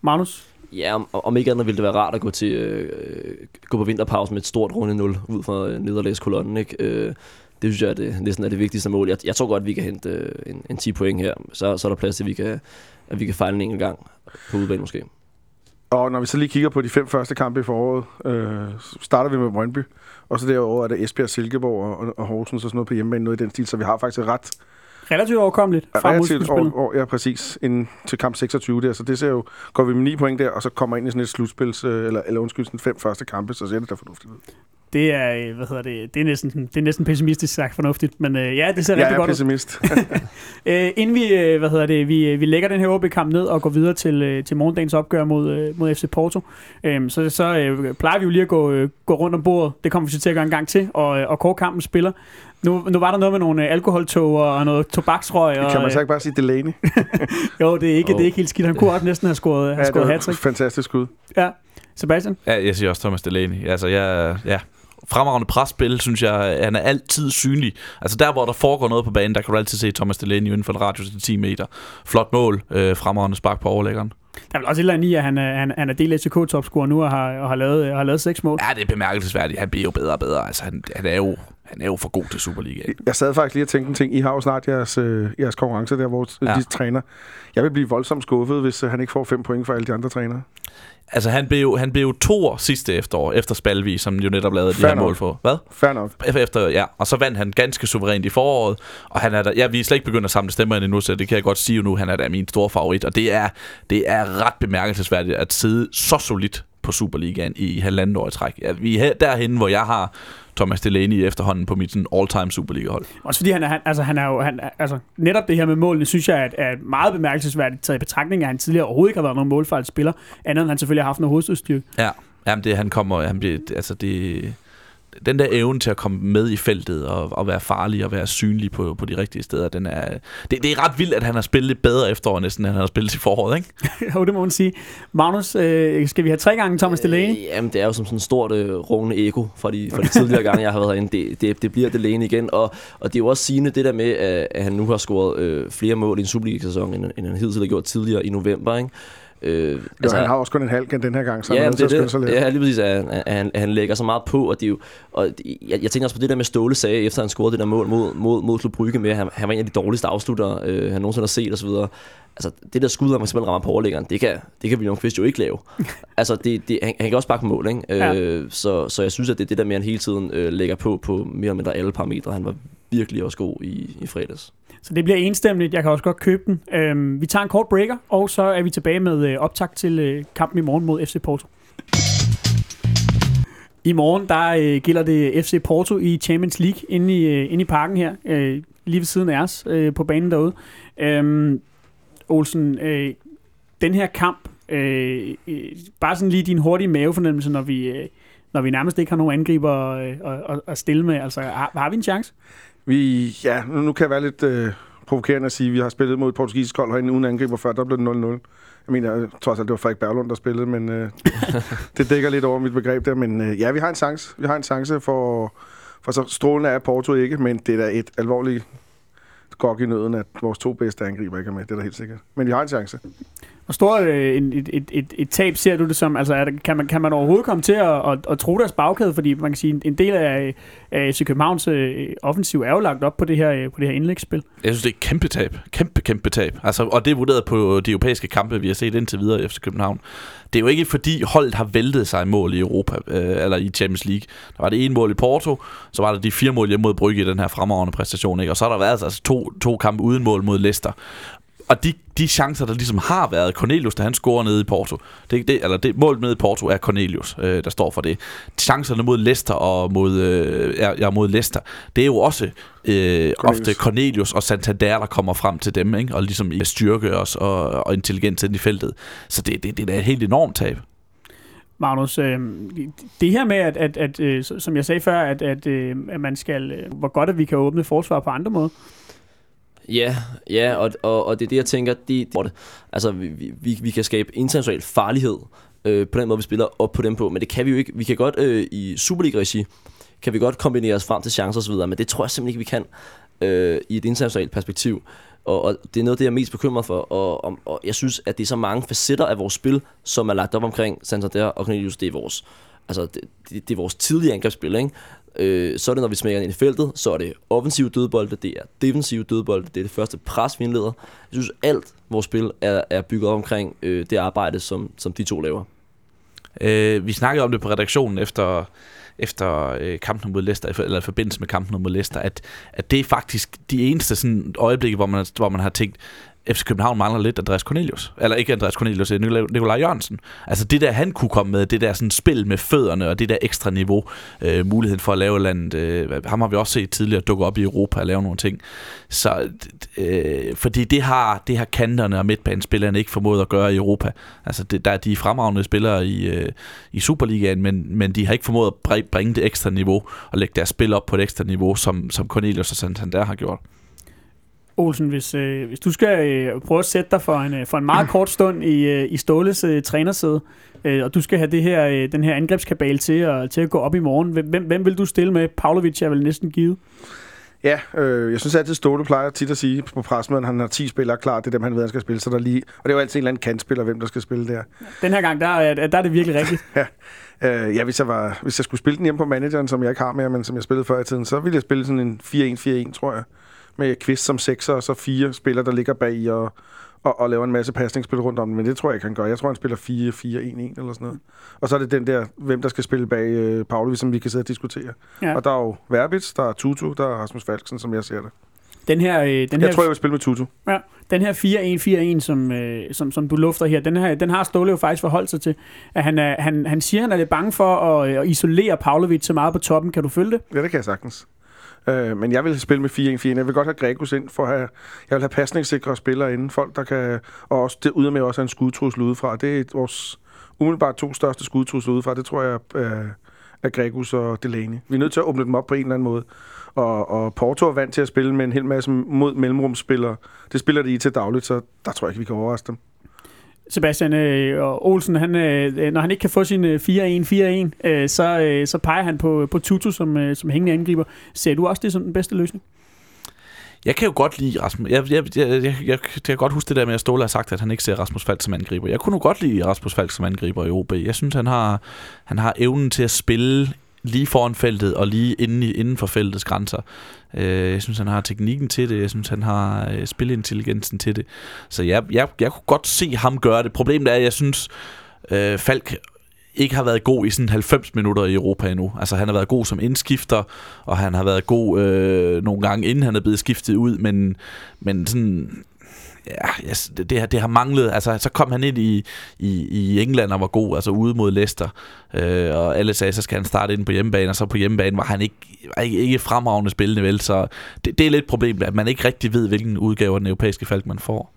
Magnus? Ja, om, om ikke andet ville det være rart at gå til øh, øh gå på vinterpause med et stort runde 0 ud fra øh, nederlagskolonnen, ikke? Øh, det synes jeg er det, næsten er det vigtigste mål. Jeg, jeg tror godt, at vi kan hente øh, en, en 10 point her. Så, så er der plads til, at vi kan, at vi kan fejle en enkelt gang på udebane måske. Og når vi så lige kigger på de fem første kampe i foråret, øh, starter vi med Brøndby, og så derover er det Esbjerg, Silkeborg og, og Horsens og sådan noget på hjemmebane, noget i den stil, så vi har faktisk et ret Relativt overkommeligt mod relativt år, år, ja, præcis, ind til kamp 26 der, så det ser jo, går vi med 9 point der, og så kommer ind i sådan et slutspils, øh, eller, eller undskyld, sådan fem første kampe, så ser det da fornuftigt ud. Det er, øh, hvad hedder det, det er næsten, det er næsten pessimistisk sagt fornuftigt, men øh, ja, det ser Jeg rigtig er godt ud. pessimist. Øh, inden vi, øh, hvad hedder det, vi, øh, vi lægger den her OB-kamp ned og går videre til, til morgendagens opgør mod, mod FC Porto, øh, så, så øh, plejer vi jo lige at gå, øh, gå rundt om bordet. Det kommer vi så til at gøre en gang til, og, øh, og kort kampen spiller. Nu, nu var der noget med nogle alkoholtog og noget tobaksrøg. Og, kan man så ikke bare sige Delaney? jo, det er, ikke, Oh. det er ikke helt skidt. Han kunne også næsten have scoret, have det scoret var hat et fantastisk skud. Ja. Sebastian? Ja, jeg siger også Thomas Delaney. Altså, jeg, ja, fremragende presspil, synes jeg, han er altid synlig. Altså der, hvor der foregår noget på banen, der kan du altid se Thomas Delaney inden for en radius til 10 meter. Flot mål, øh, fremragende spark på overlæggeren. Der er vel også et eller andet i, at han han, han er del af FCK-topscorer nu og har, og har, lavet, har lavet seks mål. Ja, det er bemærkelsesværdigt. Han bliver jo bedre og bedre. Altså, han, han, er, jo, han er jo for god til Superligaen. Jeg sad faktisk lige og tænkte en ting. I har jo snart jeres, øh, jeres konkurrence der, hvor Ja. de træner. Jeg vil blive voldsomt skuffet, hvis øh, han ikke får fem point for alle de andre trænere. Altså, han blev, jo- han blev jo toer sidste efterår, efter Spalvi, som jo netop lavede de Fair her nok. mål for. Hvad? Fair nok. Efter, ja. Og så vandt han ganske suverænt i foråret. Og han er der, ja, vi er slet ikke begyndt at samle stemmer endnu, så det kan jeg godt sige nu. Han er da min store favorit. Og det er, det er ret bemærkelsesværdigt at sidde så solidt på Superligaen i halvandet år i træk. Ja, vi er derhenne, hvor jeg har Thomas Delaney efterhånden på mit sådan all-time Superliga-hold. Også fordi han er, han, altså, han er jo, han, altså, netop det her med målene, synes jeg er, er meget bemærkelsesværdigt taget i betragtning, at han tidligere overhovedet ikke har været nogen målfejl spiller, andet end han selvfølgelig har haft noget hovedstødstyrke. Ja, jamen det, han kommer, han bliver, altså det, den der evne til at komme med i feltet og, og være farlig og være synlig på, på de rigtige steder, den er, det, det er ret vildt, at han har spillet lidt bedre efterår, næsten end han har spillet i foråret, ikke? jo, det må man sige. Magnus, øh, skal vi have tre gange Thomas Delaney? Øh, jamen, det er jo som sådan et stort øh, rungende eko fra de, fra de tidligere gange, jeg har været herinde. Det, det, det bliver Delaney igen, og, og det er jo også sigende det der med, at, at han nu har scoret øh, flere mål i en Superliga-sæson, end, end han hidtil har gjort tidligere i november, ikke? Øh, Altså, han har også kun en halv den her gang, så han ja, er nødt til det, er skynde sig det. lidt. Ja, lige præcis, at, han- at, han, at han lægger så meget på, og det er jo, og det- jeg, jeg tænker også på det der med Ståle sagde, efter han scorede det der mål mod, mod, mod Klub Brygge med, at han, han var en af de dårligste afslutter, øh, han nogensinde har set osv. Altså, det der skud, han for eksempel rammer på overlæggeren, det kan, det kan William Kvist jo ikke lave. altså, det, det, han, han kan også bakke mål, ikke? Ja. Øh, så, så jeg synes, at det er det der med, at han hele tiden øh, lægger på, på mere eller mindre alle parametre. Han var virkelig også god i, i fredags. Så det bliver enstemmigt. Jeg kan også godt købe den. Øhm, vi tager en kort breaker, og så er vi tilbage med øh, optag til øh, kampen i morgen mod FC Porto. I morgen der øh, gælder det FC Porto i Champions League inde i, øh, inde i parken her, øh, lige ved siden af os øh, på banen derude. Øhm, Olsen, øh, den her kamp, øh, øh, bare sådan lige din hurtige mavefornemmelse, når vi, øh, når vi nærmest ikke har nogen angriber øh, at, at, at stille med. Altså, har, har vi en chance? Vi, ja, nu, nu kan jeg være lidt øh, provokerende at sige, at vi har spillet mod et portugisisk hold herinde uden angriber før, der blev det 0-0. Jeg mener, øh, trods alt, det var Frederik Berglund, der spillede, men øh, det dækker lidt over mit begreb der. Men øh, ja, vi har en chance. Vi har en chance for, for så strålende er Porto ikke, men det er da et alvorligt gok i nøden, at vores to bedste angriber ikke er med. Det er da helt sikkert. Men vi har en chance. Hvor stort øh, en- et, et, et, et tab ser du det som? Altså, er der, kan, man, kan man overhovedet komme til at, at, at tro deres bagkæde? Fordi man kan sige, en- en del af, af FC Københavns øh, offensiv er jo lagt op på det her, øh, på det her indlægsspil. Jeg synes, det er et kæmpe tab. Kæmpe, kæmpe tab. Altså, og det er vurderet på de europæiske kampe, vi har set indtil videre efter København. Det er jo ikke fordi holdet har væltet sig i mål i Europa, øh, eller i Champions League. Der var det ene mål i Porto, så var der de fire mål hjemme mod Brygge i den her fremragende præstation. Ikke? Og så har der været altså to, to kampe uden mål mod Leicester og de, de chancer, der ligesom har været, Cornelius, da han scorer nede i Porto, det, det, eller det mål nede i Porto er Cornelius, øh, der står for det. Chancerne mod Leicester og mod, øh, ja, ja, mod Leicester, det er jo også øh, Cornelius. ofte Cornelius og Santander, der kommer frem til dem, ikke? og ligesom i styrke os og, og intelligens ind i feltet. Så det, det, det er et helt enormt tab. Magnus, øh, det her med, at, at, at øh, som jeg sagde før, at, at, øh, at man skal, øh, hvor godt at vi kan åbne forsvar på andre måder. Ja, ja og, og, og det er det, jeg tænker, det, de, altså, vi, vi, vi kan skabe international farlighed øh, på den måde, vi spiller op på dem på, men det kan vi jo ikke. Vi kan godt øh, i Superliga-regi, kan vi godt kombinere os frem til chancer osv., men det tror jeg simpelthen ikke, vi kan øh, i et internationalt perspektiv. Og, og det er noget, det jeg er mest bekymret for, og, og, og jeg synes, at det er så mange facetter af vores spil, som er lagt op omkring Santander og Cornelius, det er vores, altså, det, det, det er vores tidlige angrebsspil, ikke? Øh, så er det, når vi smækker ind i feltet, så er det offensiv dødbolde, det er defensiv dødbolde, det er det første pres, vi indleder. Jeg synes, alt vores spil er, er bygget op omkring øh, det arbejde, som, som de to laver. Øh, vi snakkede om det på redaktionen efter, efter øh, kampen mod Leicester, eller i forbindelse med kampen mod Leicester, at, at det er faktisk de eneste sådan, øjeblikke, hvor man, hvor man har tænkt, FC København mangler lidt Andreas Cornelius. Eller ikke Andreas Cornelius, øh, Nikolaj Jørgensen. Altså det der, han kunne komme med, det der sådan spil med fødderne, og det der ekstra niveau, øh, muligheden for at lave landet. Øh, ham har vi også set tidligere dukke op i Europa og lave nogle ting. Så, øh, fordi det har, det har kanterne og midtbanespillerne ikke formået at gøre i Europa. Altså det, der er de fremragende spillere i, øh, i Superligaen, men, men de har ikke formået at bringe det ekstra niveau og lægge deres spil op på et ekstra niveau, som, som Cornelius og Santander har gjort. Olsen, hvis, øh, hvis du skal øh, prøve at sætte dig for en, øh, for en meget kort stund i, øh, i Ståles øh, trænersæde, øh, og du skal have det her, øh, den her angrebskabal til at, til at gå op i morgen, hvem, hvem vil du stille med? Pavlovic er vel næsten givet? Ja, øh, jeg synes altid, Ståle plejer tit at sige på pressemøden, han har 10 spillere klar, det er dem, han ved, han skal spille, så der lige, og det er jo altid en eller anden kantspiller, hvem der skal spille der. Den her gang, der, er, der er det virkelig rigtigt. ja, øh, ja hvis, jeg var, hvis jeg skulle spille den hjemme på manageren, som jeg ikke har mere, men som jeg spillede før i tiden, så ville jeg spille sådan en 4-1-4-1, tror jeg med Kvist som sekser, og så fire spillere, der ligger bag og, og, og laver en masse pasningsspil rundt om Men det tror jeg ikke, han gør. Jeg tror, han spiller 4-4-1-1 eller sådan noget. Og så er det den der, hvem der skal spille bag øh, Pauli, som vi kan sidde og diskutere. Ja. Og der er jo Verbitz, der er Tutu, der er Rasmus Falksen, som jeg ser det. Den her, øh, den jeg her, tror, jeg vil spille med Tutu. Ja, den her 4-1-4-1, som, øh, som, som du lufter her, den, her, den har Ståle jo faktisk forholdt sig til. At han, er, han, han siger, han er lidt bange for at, øh, at isolere Pavlovic så meget på toppen. Kan du følge det? Ja, det kan jeg sagtens. Øh, men jeg vil spille med 4-1-4. Jeg vil godt have Gregus ind for at have... Jeg vil have pasningssikre spillere inden. Folk, der kan... Og også det ud med også en skudtrussel udefra. Det er vores umiddelbart to største skudtrusler udefra. Det tror jeg øh, er, er Gregus og Delaney. Vi er nødt til at åbne dem op på en eller anden måde. Og, og Porto er vant til at spille med en hel masse mod mellemrumsspillere. Det spiller de i til dagligt, så der tror jeg ikke, vi kan overraske dem. Sebastian øh, og Olsen, han, øh, øh, når han ikke kan få sin øh, 4-1-4-1, øh, så, øh, så peger han på, på Tutu som, øh, som hængende angriber. Ser du også det som den bedste løsning? Jeg kan jo godt lide Rasmus. Jeg, jeg, jeg, jeg, jeg, jeg kan godt huske det der med, at Ståle har sagt, at han ikke ser Rasmus Falk som angriber. Jeg kunne jo godt lide Rasmus Falk som angriber i OB. Jeg synes, han har, han har evnen til at spille lige foran feltet og lige inden, inden for feltets grænser. Øh, jeg synes, han har teknikken til det. Jeg synes, han har øh, spilintelligensen til det. Så jeg, jeg, jeg kunne godt se ham gøre det. Problemet er, at jeg synes, øh, Falk ikke har været god i sådan 90 minutter i Europa endnu. Altså han har været god som indskifter, og han har været god øh, nogle gange inden han er blevet skiftet ud, men, men sådan ja, yes, det, det, det har manglet. Altså, så kom han ind i, i, i England og var god, altså ude mod Leicester. Øh, og alle sagde, så skal han starte ind på hjemmebane, og så på hjemmebane var han ikke, ikke, ikke fremragende spillende vel. Så det, det er lidt et problem, at man ikke rigtig ved, hvilken udgave af den europæiske falk man får.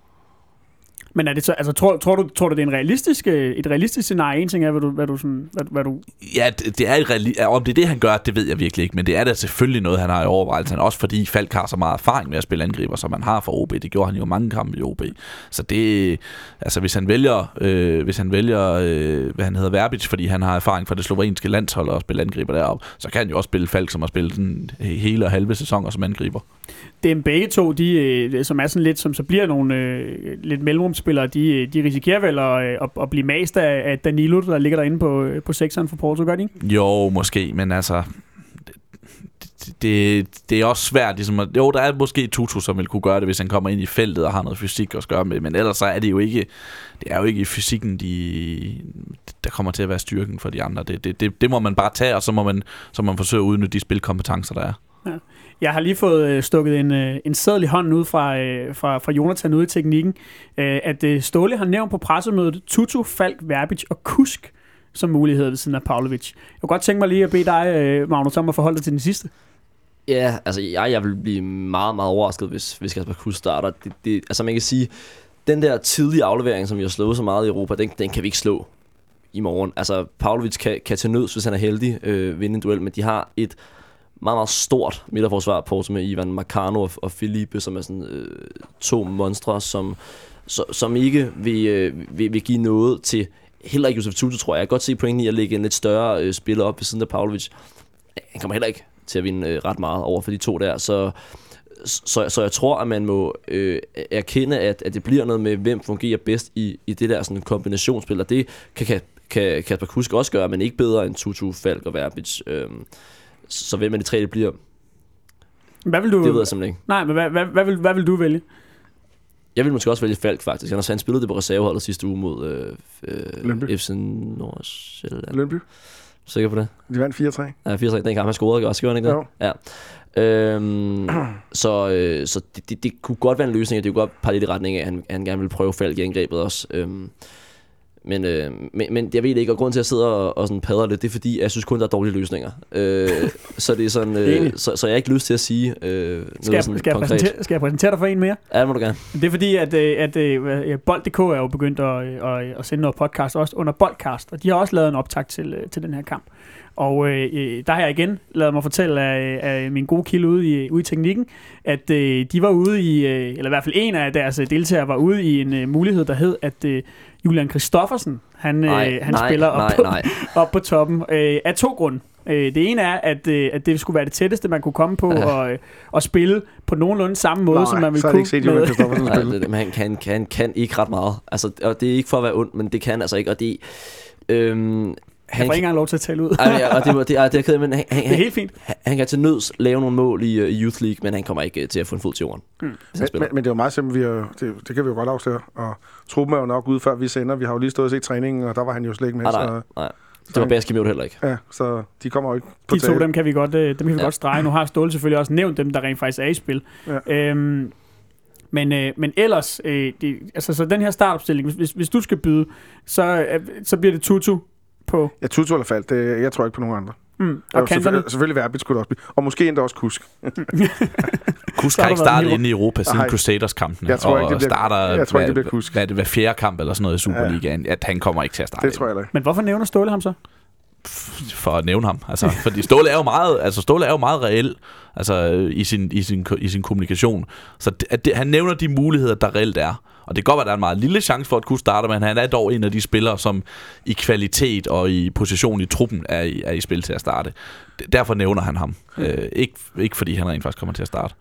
Men er det så, altså, tror, tror, du, tror du, det er en realistisk, øh, et realistisk scenarie? En ting er, hvad du... Hvad du, sådan, hvad, hvad du... Ja, det, det er et reali- om det er det, han gør, det ved jeg virkelig ikke. Men det er da selvfølgelig noget, han har i overvejelsen. Også fordi Falk har så meget erfaring med at spille angriber, som han har for OB. Det gjorde han jo mange kampe i OB. Så det... Altså, hvis han vælger, øh, hvis han vælger øh, hvad han hedder, Verbic, fordi han har erfaring fra det slovenske landshold og spille angriber deroppe, så kan han jo også spille Falk, som har spillet den hele og halve sæsoner som angriber det er begge to, de, øh, som er sådan lidt, som så bliver nogle øh, lidt mellemrumspillere, de, øh, de risikerer vel at, øh, at, at blive mast af, af Danilo, der ligger derinde på, på sekseren for Porto, gør de ikke? Jo, måske, men altså, det, det, det er også svært. Ligesom at, jo, der er måske Tutu, som vil kunne gøre det, hvis han kommer ind i feltet og har noget fysik at gøre med, men ellers så er det jo ikke, det er jo ikke fysikken, de, der kommer til at være styrken for de andre. Det, det, det, det må man bare tage, og så må man, så må man forsøge at udnytte de spilkompetencer, der er. Jeg har lige fået øh, stukket en, øh, en sædel i hånden ud fra, øh, fra, fra Jonathan ude i teknikken, at Ståle har nævnt på pressemødet Tutu, Falk, Verbic og Kusk som muligheder ved siden af Pavlovic. Jeg kunne godt tænke mig lige at bede dig, Magnus, om at forholde dig til den sidste. Ja, altså jeg, jeg vil blive meget, meget overrasket, hvis, hvis Kasper Kuss starter. Det, det, altså man kan sige, den der tidlige aflevering, som vi har slået så meget i Europa, den, den kan vi ikke slå i morgen. Altså Pavlovic kan, kan til nøds, hvis han er heldig, øh, vinde en duel, men de har et meget, meget stort midterforsvar på, som er Ivan Marcano og, og Felipe, som er sådan øh, to monstre, som, som, som ikke vil, øh, vil, vil give noget til heller ikke Josef Tutu, tror jeg. Jeg kan godt se pointen i at lægge en lidt større øh, spiller op ved siden af Pavlovic. Han kommer heller ikke til at vinde øh, ret meget over for de to der, så, så, så jeg tror, at man må øh, erkende, at, at det bliver noget med, hvem fungerer bedst i, i det der sådan kombinationsspil, og det kan, kan, kan Kasper Kusk også gøre, men ikke bedre end Tutu, Falk og Verbic. Øh, så hvem af de tre det bliver, Hvad vil du, det ved jeg simpelthen ikke. Nej, men hvad, hvad, hvad, vil, hvad vil du vælge? Jeg vil måske også vælge Falk, faktisk. Han, har- han spillede det på reserveholdet sidste uge mod øh, øh. FC Nordsjælland. Lønby. Sikker på det? De vandt 4-3. Ja, 4-3, den kamp, han scorede, også? Gjorde han ikke det? Jo. Ja. Øhm, så øh, så det, det, det, kunne godt være en løsning, og det kunne godt pege lidt i retning af, at han, han gerne vil prøve Falk i angrebet også. Øhm, men, øh, men, men jeg ved det ikke, og grunden til, at jeg sidder og, og sådan padder lidt, det er fordi, jeg synes kun, der er dårlige løsninger. Øh, så det er sådan, øh, så, så jeg har ikke lyst til at sige øh, noget Skal jeg, sådan skal, jeg konkret. præsentere, skal jeg præsentere dig for en mere? Ja, det må du gerne. Det er fordi, at, øh, at, at Bold.dk er jo begyndt at, at, at sende noget podcast, også under Boldcast, og de har også lavet en optag til, øh, til den her kamp. Og øh, øh, der har jeg igen lavet mig fortælle af, af min gode kilde ude i, ude i teknikken, at øh, de var ude i, øh, eller i hvert fald en af deres øh, deltagere var ude i en øh, mulighed, der hed, at øh, Julian Christoffersen, han, Nej, øh, han nej, spiller op, nej, på, nej. op på toppen øh, af to grunde. Øh, det ene er, at, øh, at det skulle være det tætteste, man kunne komme på Ja. og, øh, og spille på nogenlunde samme måde, Nej, som man ville så har de kunne. ikke set Julian Christoffersen Nej, spille. det, det- men han kan, kan, kan ikke ret meget. Altså, og det er ikke for at være ond, men det kan altså ikke. Og det, øhm, jeg han, får ikke engang lov til at tale ud. ej, ja, og det, var- det, ej, det er jeg ked af, men han, han, det er han, helt fint. han, han kan til nøds lave nogle mål i, øh, i Youth League, men han kommer ikke øh, til at få en fod til jorden, Mm. han Men, men, men det er jo meget simpelt. Vi er, det, det kan vi jo godt afsløre. Og truppen er jo nok ude, før vi sender. Vi har jo lige stået og set træningen, og der var han jo slet ikke med. Nej, nej, Så, nej. Det var Baski heller ikke. ja, så de kommer jo ikke på De to, tale. dem kan vi godt, øh, dem kan vi Ja. godt strege. Nu har Ståle selvfølgelig også nævnt dem, der rent faktisk er i spil. Ja. Øhm, men, øh, men ellers, øh, det, altså, så den her startopstilling, hvis, hvis, hvis du skal byde, så, øh, så bliver det Tutu på, Ja, Tutu eller Falk, det, jeg tror ikke på nogen andre. mm, Og og kanterne. selvfølgelig, selvfølgelig Verbit skulle det også blive. Og måske endda også Kusk. Kusk har ikke startet inde i Europa siden. Crusaders-kampene. Jeg tror ikke, og det bliver- starter, jeg tror ikke, det hvad- bliver Kusk. Hvad er det, hver fjerde kamp eller sådan noget i Superligaen, at han kommer ikke til at starte Det tror jeg ikke. Men hvorfor nævner Ståle ham så? for at nævne ham. Altså, fordi Ståle er jo meget, altså Ståle er jo meget reel altså, i, sin, i, sin, i sin kommunikation. Så det, at det, han nævner de muligheder, der reelt er. Og det kan godt være, at der er en meget lille chance for at kunne starte, men han er dog en af de spillere, som i kvalitet og i position i truppen er i, er i spil til at starte. Derfor nævner han ham. Øh, ikke, ikke fordi han rent faktisk kommer til at starte.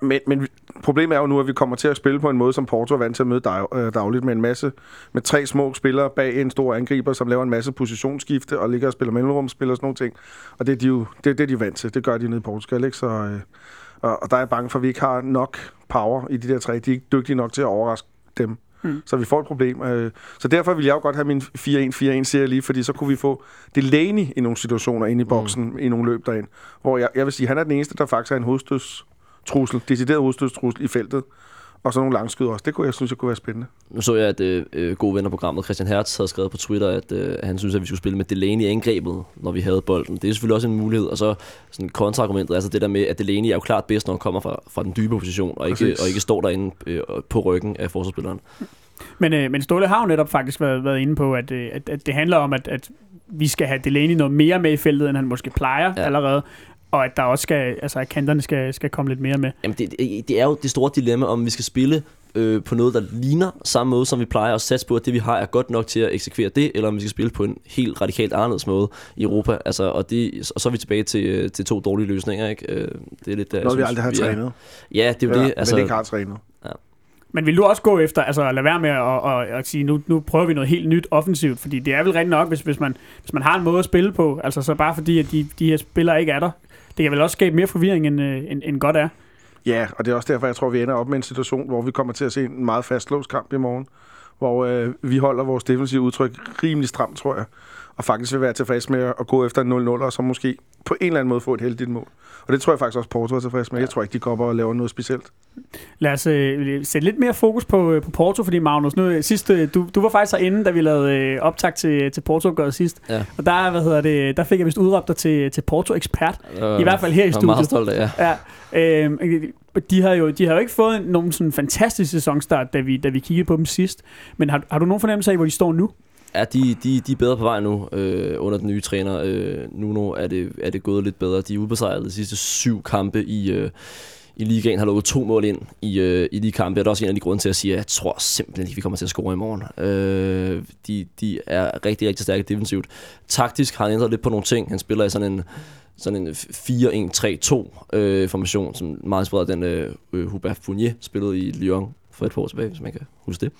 Men, men problemet er jo nu, at vi kommer til at spille på en måde, som Porto er vant til at møde dag, øh, dagligt, med en masse, med tre små spillere bag en stor angriber, som laver en masse positionsskifte og ligger og spiller mellemrumspil og sådan nogle ting. Og det er de jo det, er det, de er vant til. Det gør de nede i Portugal, ikke? Så, øh, og, og der er jeg bange for, at vi ikke har nok power i de der tre. De er ikke dygtige nok til at overraske dem. Mm. Så vi får et problem. Øh, Så derfor vil jeg jo godt have min 4-1-4-1-serie lige, fordi så kunne vi få Delaney i nogle situationer inde i boksen, mm. i nogle løb derind. Hvor jeg, jeg vil sige, han er den eneste, der faktisk er en hovedstødstrussel, decideret hovedstødstrussel i feltet. Og så nogle langskud også. Det kunne jeg synes, jeg kunne være spændende. Nu så jeg, at øh, øh, gode venner programmet Christian Hertz havde skrevet på Twitter, at øh, han synes, at vi skulle spille med Delaney i angrebet, når vi havde bolden. Det er selvfølgelig også en mulighed. Og så sådan kontraargumentet, altså det der med, at Delaney er jo klart bedst, når han kommer fra, fra den dybe position, og ikke, og ikke står derinde øh, på ryggen af forsvarsspilleren. Men, øh, men Ståle har jo netop faktisk været, været inde på, at, øh, at, at det handler om, at, at vi skal have Delaney noget mere med i feltet, end han måske plejer. Ja. allerede. Og at der også skal, altså at kanterne skal, skal komme lidt mere med. Jamen, det, det, er jo det store dilemma, om vi skal spille øh, på noget, der ligner samme måde, som vi plejer at satse på, at det vi har er godt nok til at eksekvere det, eller om vi skal spille på en helt radikalt anderledes måde i Europa. Altså, og, det, og så er vi tilbage til, øh, til to dårlige løsninger. Ikke? Øh, det er lidt, der, jeg Noget, vi synes, aldrig har er- trænet. Ja, det er jo ja, det. Altså, Men ikke har trænet. Men vil du også gå efter, altså at lade være med at, at, at sige, nu, nu prøver vi noget helt nyt offensivt, fordi det er vel rent nok, hvis, hvis, man, hvis man har en måde at spille på, altså så bare fordi, at de, de her spillere ikke er der, det kan vel også skabe mere forvirring, end, øh, end, end godt er. Ja, og det er også derfor, jeg tror, vi ender op med en situation, hvor vi kommer til at se en meget fastlåst kamp i morgen. hvor øh, vi holder vores defensive udtryk rimelig stramt, tror jeg. Og faktisk vil være tilfreds med at gå efter en 0-0, og så måske på en eller anden måde få et heldigt mål. Og det tror jeg faktisk også Porto er tilfreds med. Jeg tror ikke, de går op og laver noget specielt. Lad os øh, sætte lidt mere fokus på, øh, på Porto, fordi Magnus, nu øh, sidst, øh, du, du var faktisk herinde, da vi lavede øh, optag til, til Porto sidst. Ja. Og der, hvad hedder det, der fik jeg vist udråbt dig til, til Porto-ekspert. I hvert fald her i Jeg er meget studiet. stolt af, ja. Ja, øh, de har jo de har jo ikke fået nogen sådan fantastisk sæsonstart, da vi, da vi kiggede på dem sidst. Men har, har du nogen fornemmelse af, hvor de står nu? Ja, de, de, de er bedre på vej nu øh, under den nye træner. Øh, Nuno er det, er det gået lidt bedre. De er ubesejret de sidste syv kampe i, øh, i ligaen, har lukket to mål ind i, øh, i de kampe. Det er også en af de grunde til at sige, at jeg tror simpelthen ikke, vi kommer til at score i morgen. Øh, de, de er rigtig, rigtig stærke defensivt. Taktisk har han ændret lidt på nogle ting. Han spiller i sådan en sådan en 4-1-3-2 øh, formation, som meget inspireret den øh, øh, Hubert Fournier spillede i Lyon for et par år tilbage, hvis man kan huske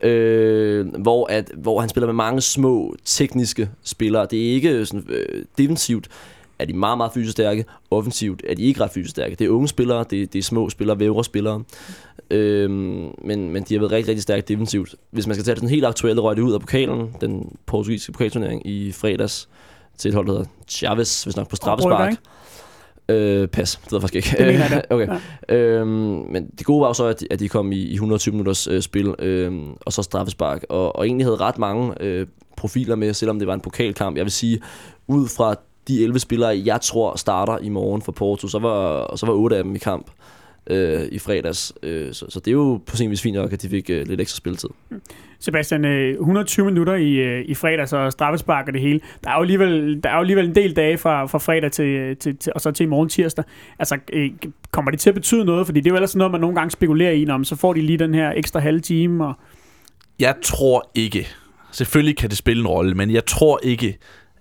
det. Øh, hvor, at, hvor han spiller med mange små tekniske spillere. Det er ikke sådan, øh, defensivt, er de meget, meget fysisk stærke. Offensivt er de ikke ret fysisk stærke. Det er unge spillere, det, er- det er små spillere, vævre spillere. Øhm, men, men de har været rigtig, rigtig stærke defensivt. Hvis man skal tage det sådan helt aktuelle, røg det ud af pokalen, den portugisiske pokalturnering i fredags, til et hold, der hedder Chavez, hvis nok på straffespark. Øh, pas, det ved jeg faktisk ikke. Det mener jeg da. okay. Øhm, men det gode var jo så, at de, at de kom i, i 120 minutters øh, spil, øh, og så straffespark, og, og egentlig havde ret mange øh, profiler med, selvom det var en pokalkamp. Jeg vil sige, ud fra de 11 spillere, jeg tror starter i morgen for Porto, så var, så var 8 af dem i kamp øh, i fredags. Øh, så, så det er jo på sin vis fint nok, at de fik øh, lidt ekstra spilletid. Sebastian, øh, 120 minutter i, øh, i fredags og straffespark og det hele. Der er jo alligevel, der er jo alligevel en del dage fra, fra fredag til, til, til, og så til i morgen tirsdag. Altså, øh, kommer det til at betyde noget? Fordi det er jo ellers sådan noget, man nogle gange spekulerer i, om så får de lige den her ekstra halve time. Og, Jeg tror ikke, selvfølgelig kan det spille en rolle, men jeg tror ikke,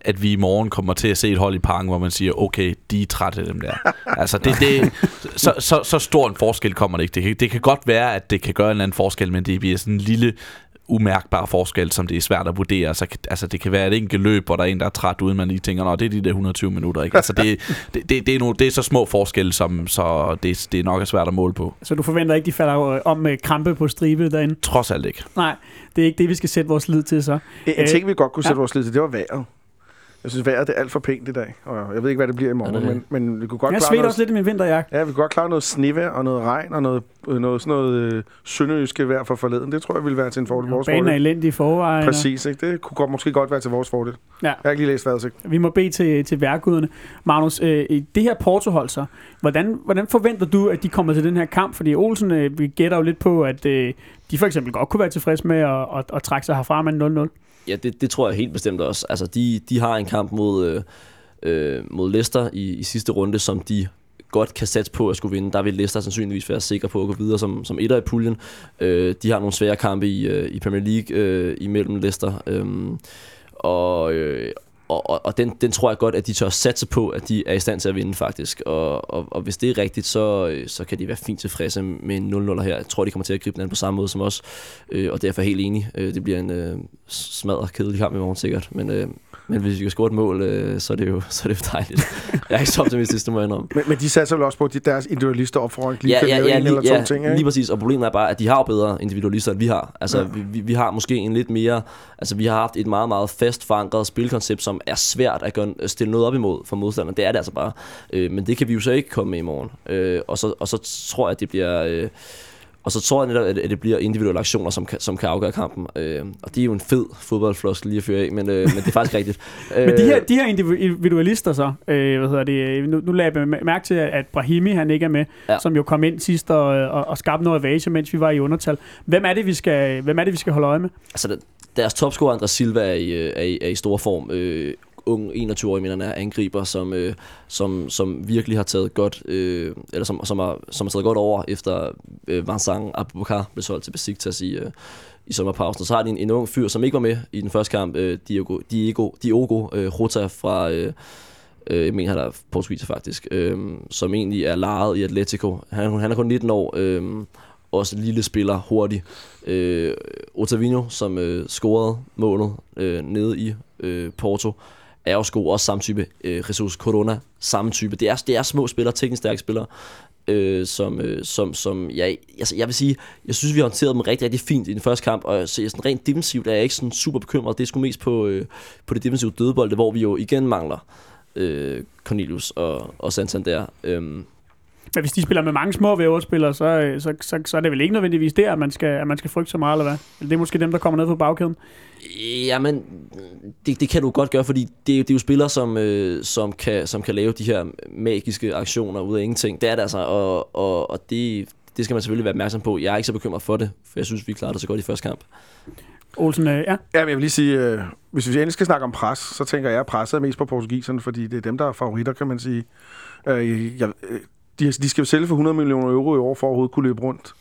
at vi i morgen kommer til at se et hold i parken, hvor man siger, okay, de er trætte dem der. altså, det, det, så, så, så stor en forskel kommer det ikke. Det kan, det kan godt være, at det kan gøre en eller anden forskel, men det bliver sådan en lille umærkbar forskel, som det er svært at vurdere. Så, altså, det kan være et enkelt løb, hvor der er en, der er træt, uden man lige tænker, nå, det er de der 120 minutter. Ikke? Altså, det, det, det, det, er nogle, det er så små forskelle, som, så det, det er nok er svært at måle på. så du forventer ikke, de falder øh, om med krampe på stribe derinde? Trods alt ikke. Nej, det er ikke det, vi skal sætte vores lid til så. En, en Øh, ting, vi godt kunne sætte ja. vores lid til, det var vejret. Jeg synes, vejret det er alt for pænt i dag. Og jeg ved ikke, hvad det bliver i morgen, Ja, det er men, men vi kunne godt Jeg klare noget, også lidt i min vinterjakke. Ja, vi kunne godt klare noget snevejr og noget regn og noget, øh, noget sådan noget øh, sønderjyske vejr for forleden. Det tror jeg ville være til en fordel. Vores Banen er fordel. elendig i forvejen. Præcis, ikke? Det kunne godt, måske godt være til vores fordel. Ja. Jeg har ikke lige læst vejret, Vi må bede til, til værkuderne. Magnus, øh, i det her Porto-hold så, hvordan, hvordan forventer du, at de kommer til den her kamp? Fordi Olsen, øh, vi gætter jo lidt på, at øh, de for eksempel godt kunne være tilfredse med at, at, at trække sig herfra med en 0-0. Ja, det, det tror jeg helt bestemt også. Altså, de, de har en kamp mod, øh, øh, mod Leicester i, i sidste runde, som de godt kan satse på at skulle vinde. Der vil Leicester sandsynligvis være sikre på at gå videre som, som etter i puljen. Øh, de har nogle svære kampe i, øh, i Premier League øh, imellem Leicester. Øh, og, øh, og, og, og den, den tror jeg godt, at de tør satse på, at de er i stand til at vinde faktisk. Og, og, og hvis det er rigtigt, så, øh, så kan de være fint tilfredse med en 0-0 her. Jeg tror, de kommer til at gribe den an på samme måde som os. Øh, og derfor er jeg helt enig. Øh, det bliver en øh, smadret kedelig kamp i morgen sikkert. Men, øh, men hvis vi kan score et mål, øh, så, er det jo, så er det jo dejligt. jeg er ikke så optimistisk, det må jeg indrømme. Men, men de satser vel også på, at de, deres individualister op foran lige Ja, kan ja, ja, en lige, eller to ja ting, lige ikke? præcis. Og problemet er bare, at de har jo bedre individualister, end vi har. Altså, Ja. vi, vi, vi har måske en lidt mere... Altså, vi har haft et meget, meget fast forankret spilkoncept, som er svært at gøre, stille noget op imod for modstanderen. Det er det altså bare. Øh, men det kan vi jo så ikke komme med i morgen. Øh, og, så, og så tror jeg, at det bliver... Øh, og så tror jeg netop, at at det bliver individuelle aktioner, som kan, som kan afgøre kampen. Øh, og det er jo en fed fodboldfloskel lige at føre af, men, øh, men det er faktisk rigtigt. Men de her, Øh, de her individualister så, øh, hvad hedder det, nu, nu lader jeg mærke til, at Brahimi han ikke er med, ja. Som jo kom ind sidst og, og, og skabte noget avage, mens vi var i undertal. Hvem er det, vi skal, hvem er det, vi skal holde øje med? altså, der- deres topscorer, Andres Silva, er i, øh, er i, er i stor form. Øh, ung 21-årig, mener han er angriber, som, øh, som, som virkelig har taget godt, øh, eller som, som, har, som har taget godt over, efter øh, Vincent Abubakar blev solgt til Besiktas i, øh, i sommerpausen. Så har de en, en ung fyr, som ikke var med i den første kamp, øh, Diogo, Diego, Diogo øh, Rota fra... Øh, øh, jeg mener, han er portugiser faktisk, øh, som egentlig er lejet i Atletico. Han, han er kun 19 år, øh, også en lille spiller, hurtig. Øh, Otavino, som øh, scorede målet øh, nede i øh, Porto, er også samme type. Øh, Jesus Corona, samme type. Det er, det er små spillere, teknisk stærke spillere, øh, som, øh, som, som jeg, altså, jeg vil sige, jeg synes, vi har håndteret dem rigtig, rigtig fint i den første kamp, og så sådan rent defensivt er jeg ikke sådan super bekymret. Det er sgu mest på, øh, på det defensive dødbolde, hvor vi jo igen mangler øh, Cornelius og, og Santander. Øhm, Men hvis de spiller med mange små væverspillere, så, øh, så, så, så er det vel ikke nødvendigvis der, at man skal, at man skal frygte så meget, eller hvad? Eller det er måske dem, der kommer ned på bagkæden. Jamen, det, det kan du godt gøre, fordi det, er jo- det er jo spillere, som, øh, som, kan, som kan lave de her magiske aktioner ud af ingenting. Det er det altså, og, og, og det, det skal man selvfølgelig være opmærksom på. Jeg er ikke så bekymret for det, for jeg synes, vi klarede det så godt i første kamp. Olsen, øh, ja. Ja, men jeg vil lige sige, øh, hvis vi endelig skal snakke om pres, så tænker jeg, at presset er mest på portugiserne, fordi det er dem, der er favoritter, kan man sige. Øh, jeg, øh, de, de skal jo sælge for 100 millioner euro i år, for at overhovedet kunne løbe rundt.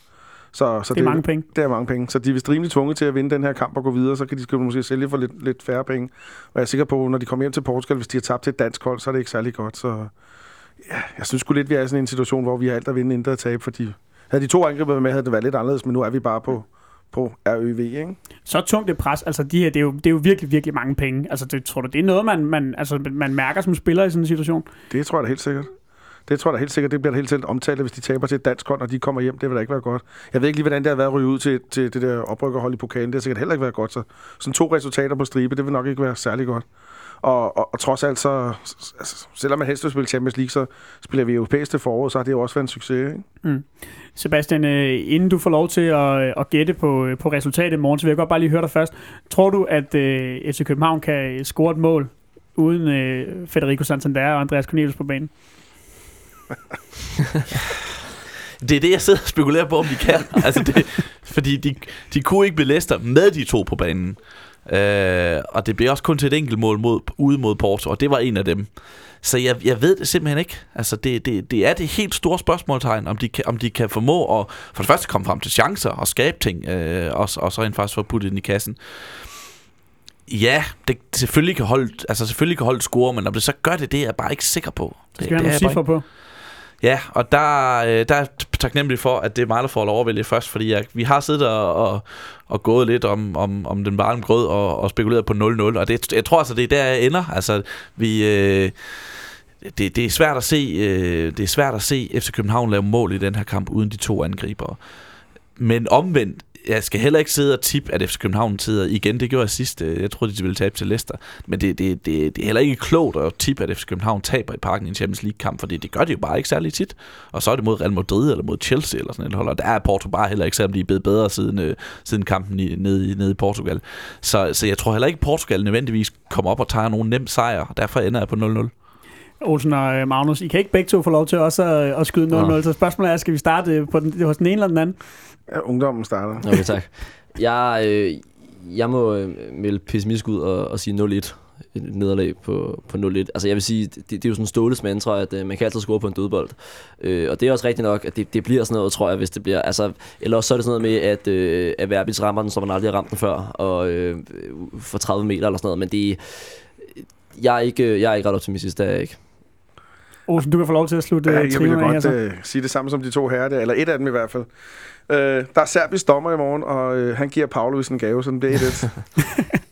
Så, så Det er mange penge. Det er mange penge. Så de er vist rimelig tvunget til at vinde den her kamp og gå videre. Så kan de skal måske sælge for lidt, lidt færre penge. Og jeg er sikker på, når de kommer hjem til Portugal, hvis de har tabt til et dansk hold, så er det ikke særlig godt. Så ja, jeg synes sgu lidt, vi er i sådan en situation, hvor vi har alt at vinde, intet at tabe. Fordi havde de to angriber med, havde det været lidt anderledes, men nu er vi bare på, på RØV, ikke? Så tungt et pres, altså de her, det er jo, det er jo virkelig, virkelig mange penge. Altså det, tror du, det er noget, man, man, altså, man mærker som spiller i sådan en situation? Det tror jeg da helt sikkert. Det tror jeg da helt sikkert, det bliver da helt sikkert omtalt, hvis de taber til et dansk hold, og de kommer hjem. Det vil da ikke være godt. Jeg ved ikke lige, hvordan det har været at ryge ud til, til det der oprykkerhold i pokalen. Det har sikkert heller ikke været godt. Så sådan to resultater på stribe, det vil nok ikke være særlig godt. Og, og, og trods alt, så, altså, selvom man helst vil spille Champions League, så spiller vi europæisk til foråret, så har det jo også været en succes. Ikke? Mm. Sebastian, øh, inden du får lov til at, at gætte på, øh, på resultatet i morgen, så vil jeg godt bare lige høre dig først. Tror du, at øh, FC København kan score et mål uden øh, Federico Santander og Andreas Cornelius på banen? Det er det, jeg sidder og spekulerer på, om de kan. altså det, fordi de, de kunne ikke blive Leicester med de to på banen. Øh, og det blev også kun til et enkelt mål mod, ude mod Porto, og det var en af dem. Så jeg, jeg ved det simpelthen ikke. Altså det, det, det er det helt store spørgsmålstegn, om de, kan, om de kan formå at for det første komme frem til chancer og skabe ting, øh, og, og så rent faktisk få puttet ind i kassen. Ja, det selvfølgelig kan holde, altså selvfølgelig kan holde score, men om det så gør det, det er jeg bare ikke sikker på. Det skal vi have er jeg nogle cifre på. Ja, og der, øh, der er taknemmelig for, at det er mig, der får lov at først, fordi jeg, vi har siddet og, og, og gået lidt om, om, om den varme grød og, og spekuleret på 0-0, og det, jeg tror altså, det er der, jeg ender. Altså, vi... Øh, det, det er svært at se øh, det er svært at se FC København lave mål i den her kamp uden de to angribere. Men omvendt, jeg skal heller ikke sidde og tippe, at FC København sidder igen. Det gjorde jeg sidst. øh, Jeg troede, de ville tabe til Leicester. Men det, det, det, det er heller ikke klogt at tippe, at FC København taber i parken i en Champions League-kamp, for det, gør de jo bare ikke særlig tit. Og så er det mod Real Madrid eller mod Chelsea eller sådan et hold. Og der er Porto bare heller ikke, selvom de er blevet bedre siden, øh, siden kampen i, nede, i, nede i Portugal. Så, så jeg tror heller ikke, at Portugal nødvendigvis kommer op og tager nogen nem sejr. Derfor ender jeg på 0-0. Olsen og øh, Magnus, I kan ikke begge to få lov til også at, at skyde 0-0, Nå. så spørgsmålet er, skal vi starte øh, på den, hos den ene eller den anden? Ja, ungdommen starter. Okay, tak. Jeg, øh, jeg må øh, melde pessimistisk ud og, og sige 0-1. Et nederlag på, på 0-1. Altså jeg vil sige, det, det er jo sådan en Ståles mantra, at øh, man kan altid score på en dødbold. Øh, og det er også rigtigt nok, at det, det bliver sådan noget, tror jeg, hvis det bliver... Altså, eller også så er det sådan noget med, at, øh, at Verbis rammer den, så man aldrig har ramt den før, og øh, for 30 meter eller sådan noget. Men det jeg er ikke, jeg er ikke ret optimistisk, det er jeg ikke. Olsen, du kan få lov til at slutte Ja, ja, jeg vil af godt Så. øh, sige det samme som de to herrer der, eller et af dem i hvert fald. Øh, der er serbisk dommer i morgen, og øh, han giver Pavlovic en gave, så det bliver et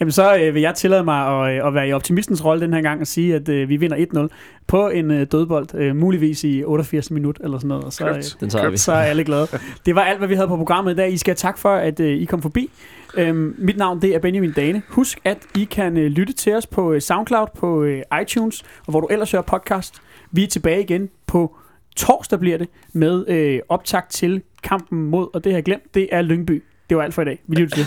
Jamen så øh, vil jeg tillade mig at, øh, at være i optimistens rolle den her gang og sige, at øh, vi vinder 1-0 på en øh, dødbold, øh, muligvis i 88 minut eller sådan noget. Og så, øh. Den tager vi. så er alle glade. Det var alt, hvad vi havde på programmet i dag. I skal have tak for, at øh, I kom forbi. Øhm, mit navn det er Benjamin Dane. Husk, at I kan øh, lytte til os på øh, SoundCloud, på øh, iTunes, og hvor du ellers hører podcast. Vi er tilbage igen på torsdag bliver det, med øh, optakt til kampen mod, og det har jeg glemt, det er Lyngby. Det var alt for i dag. Vi lytter til.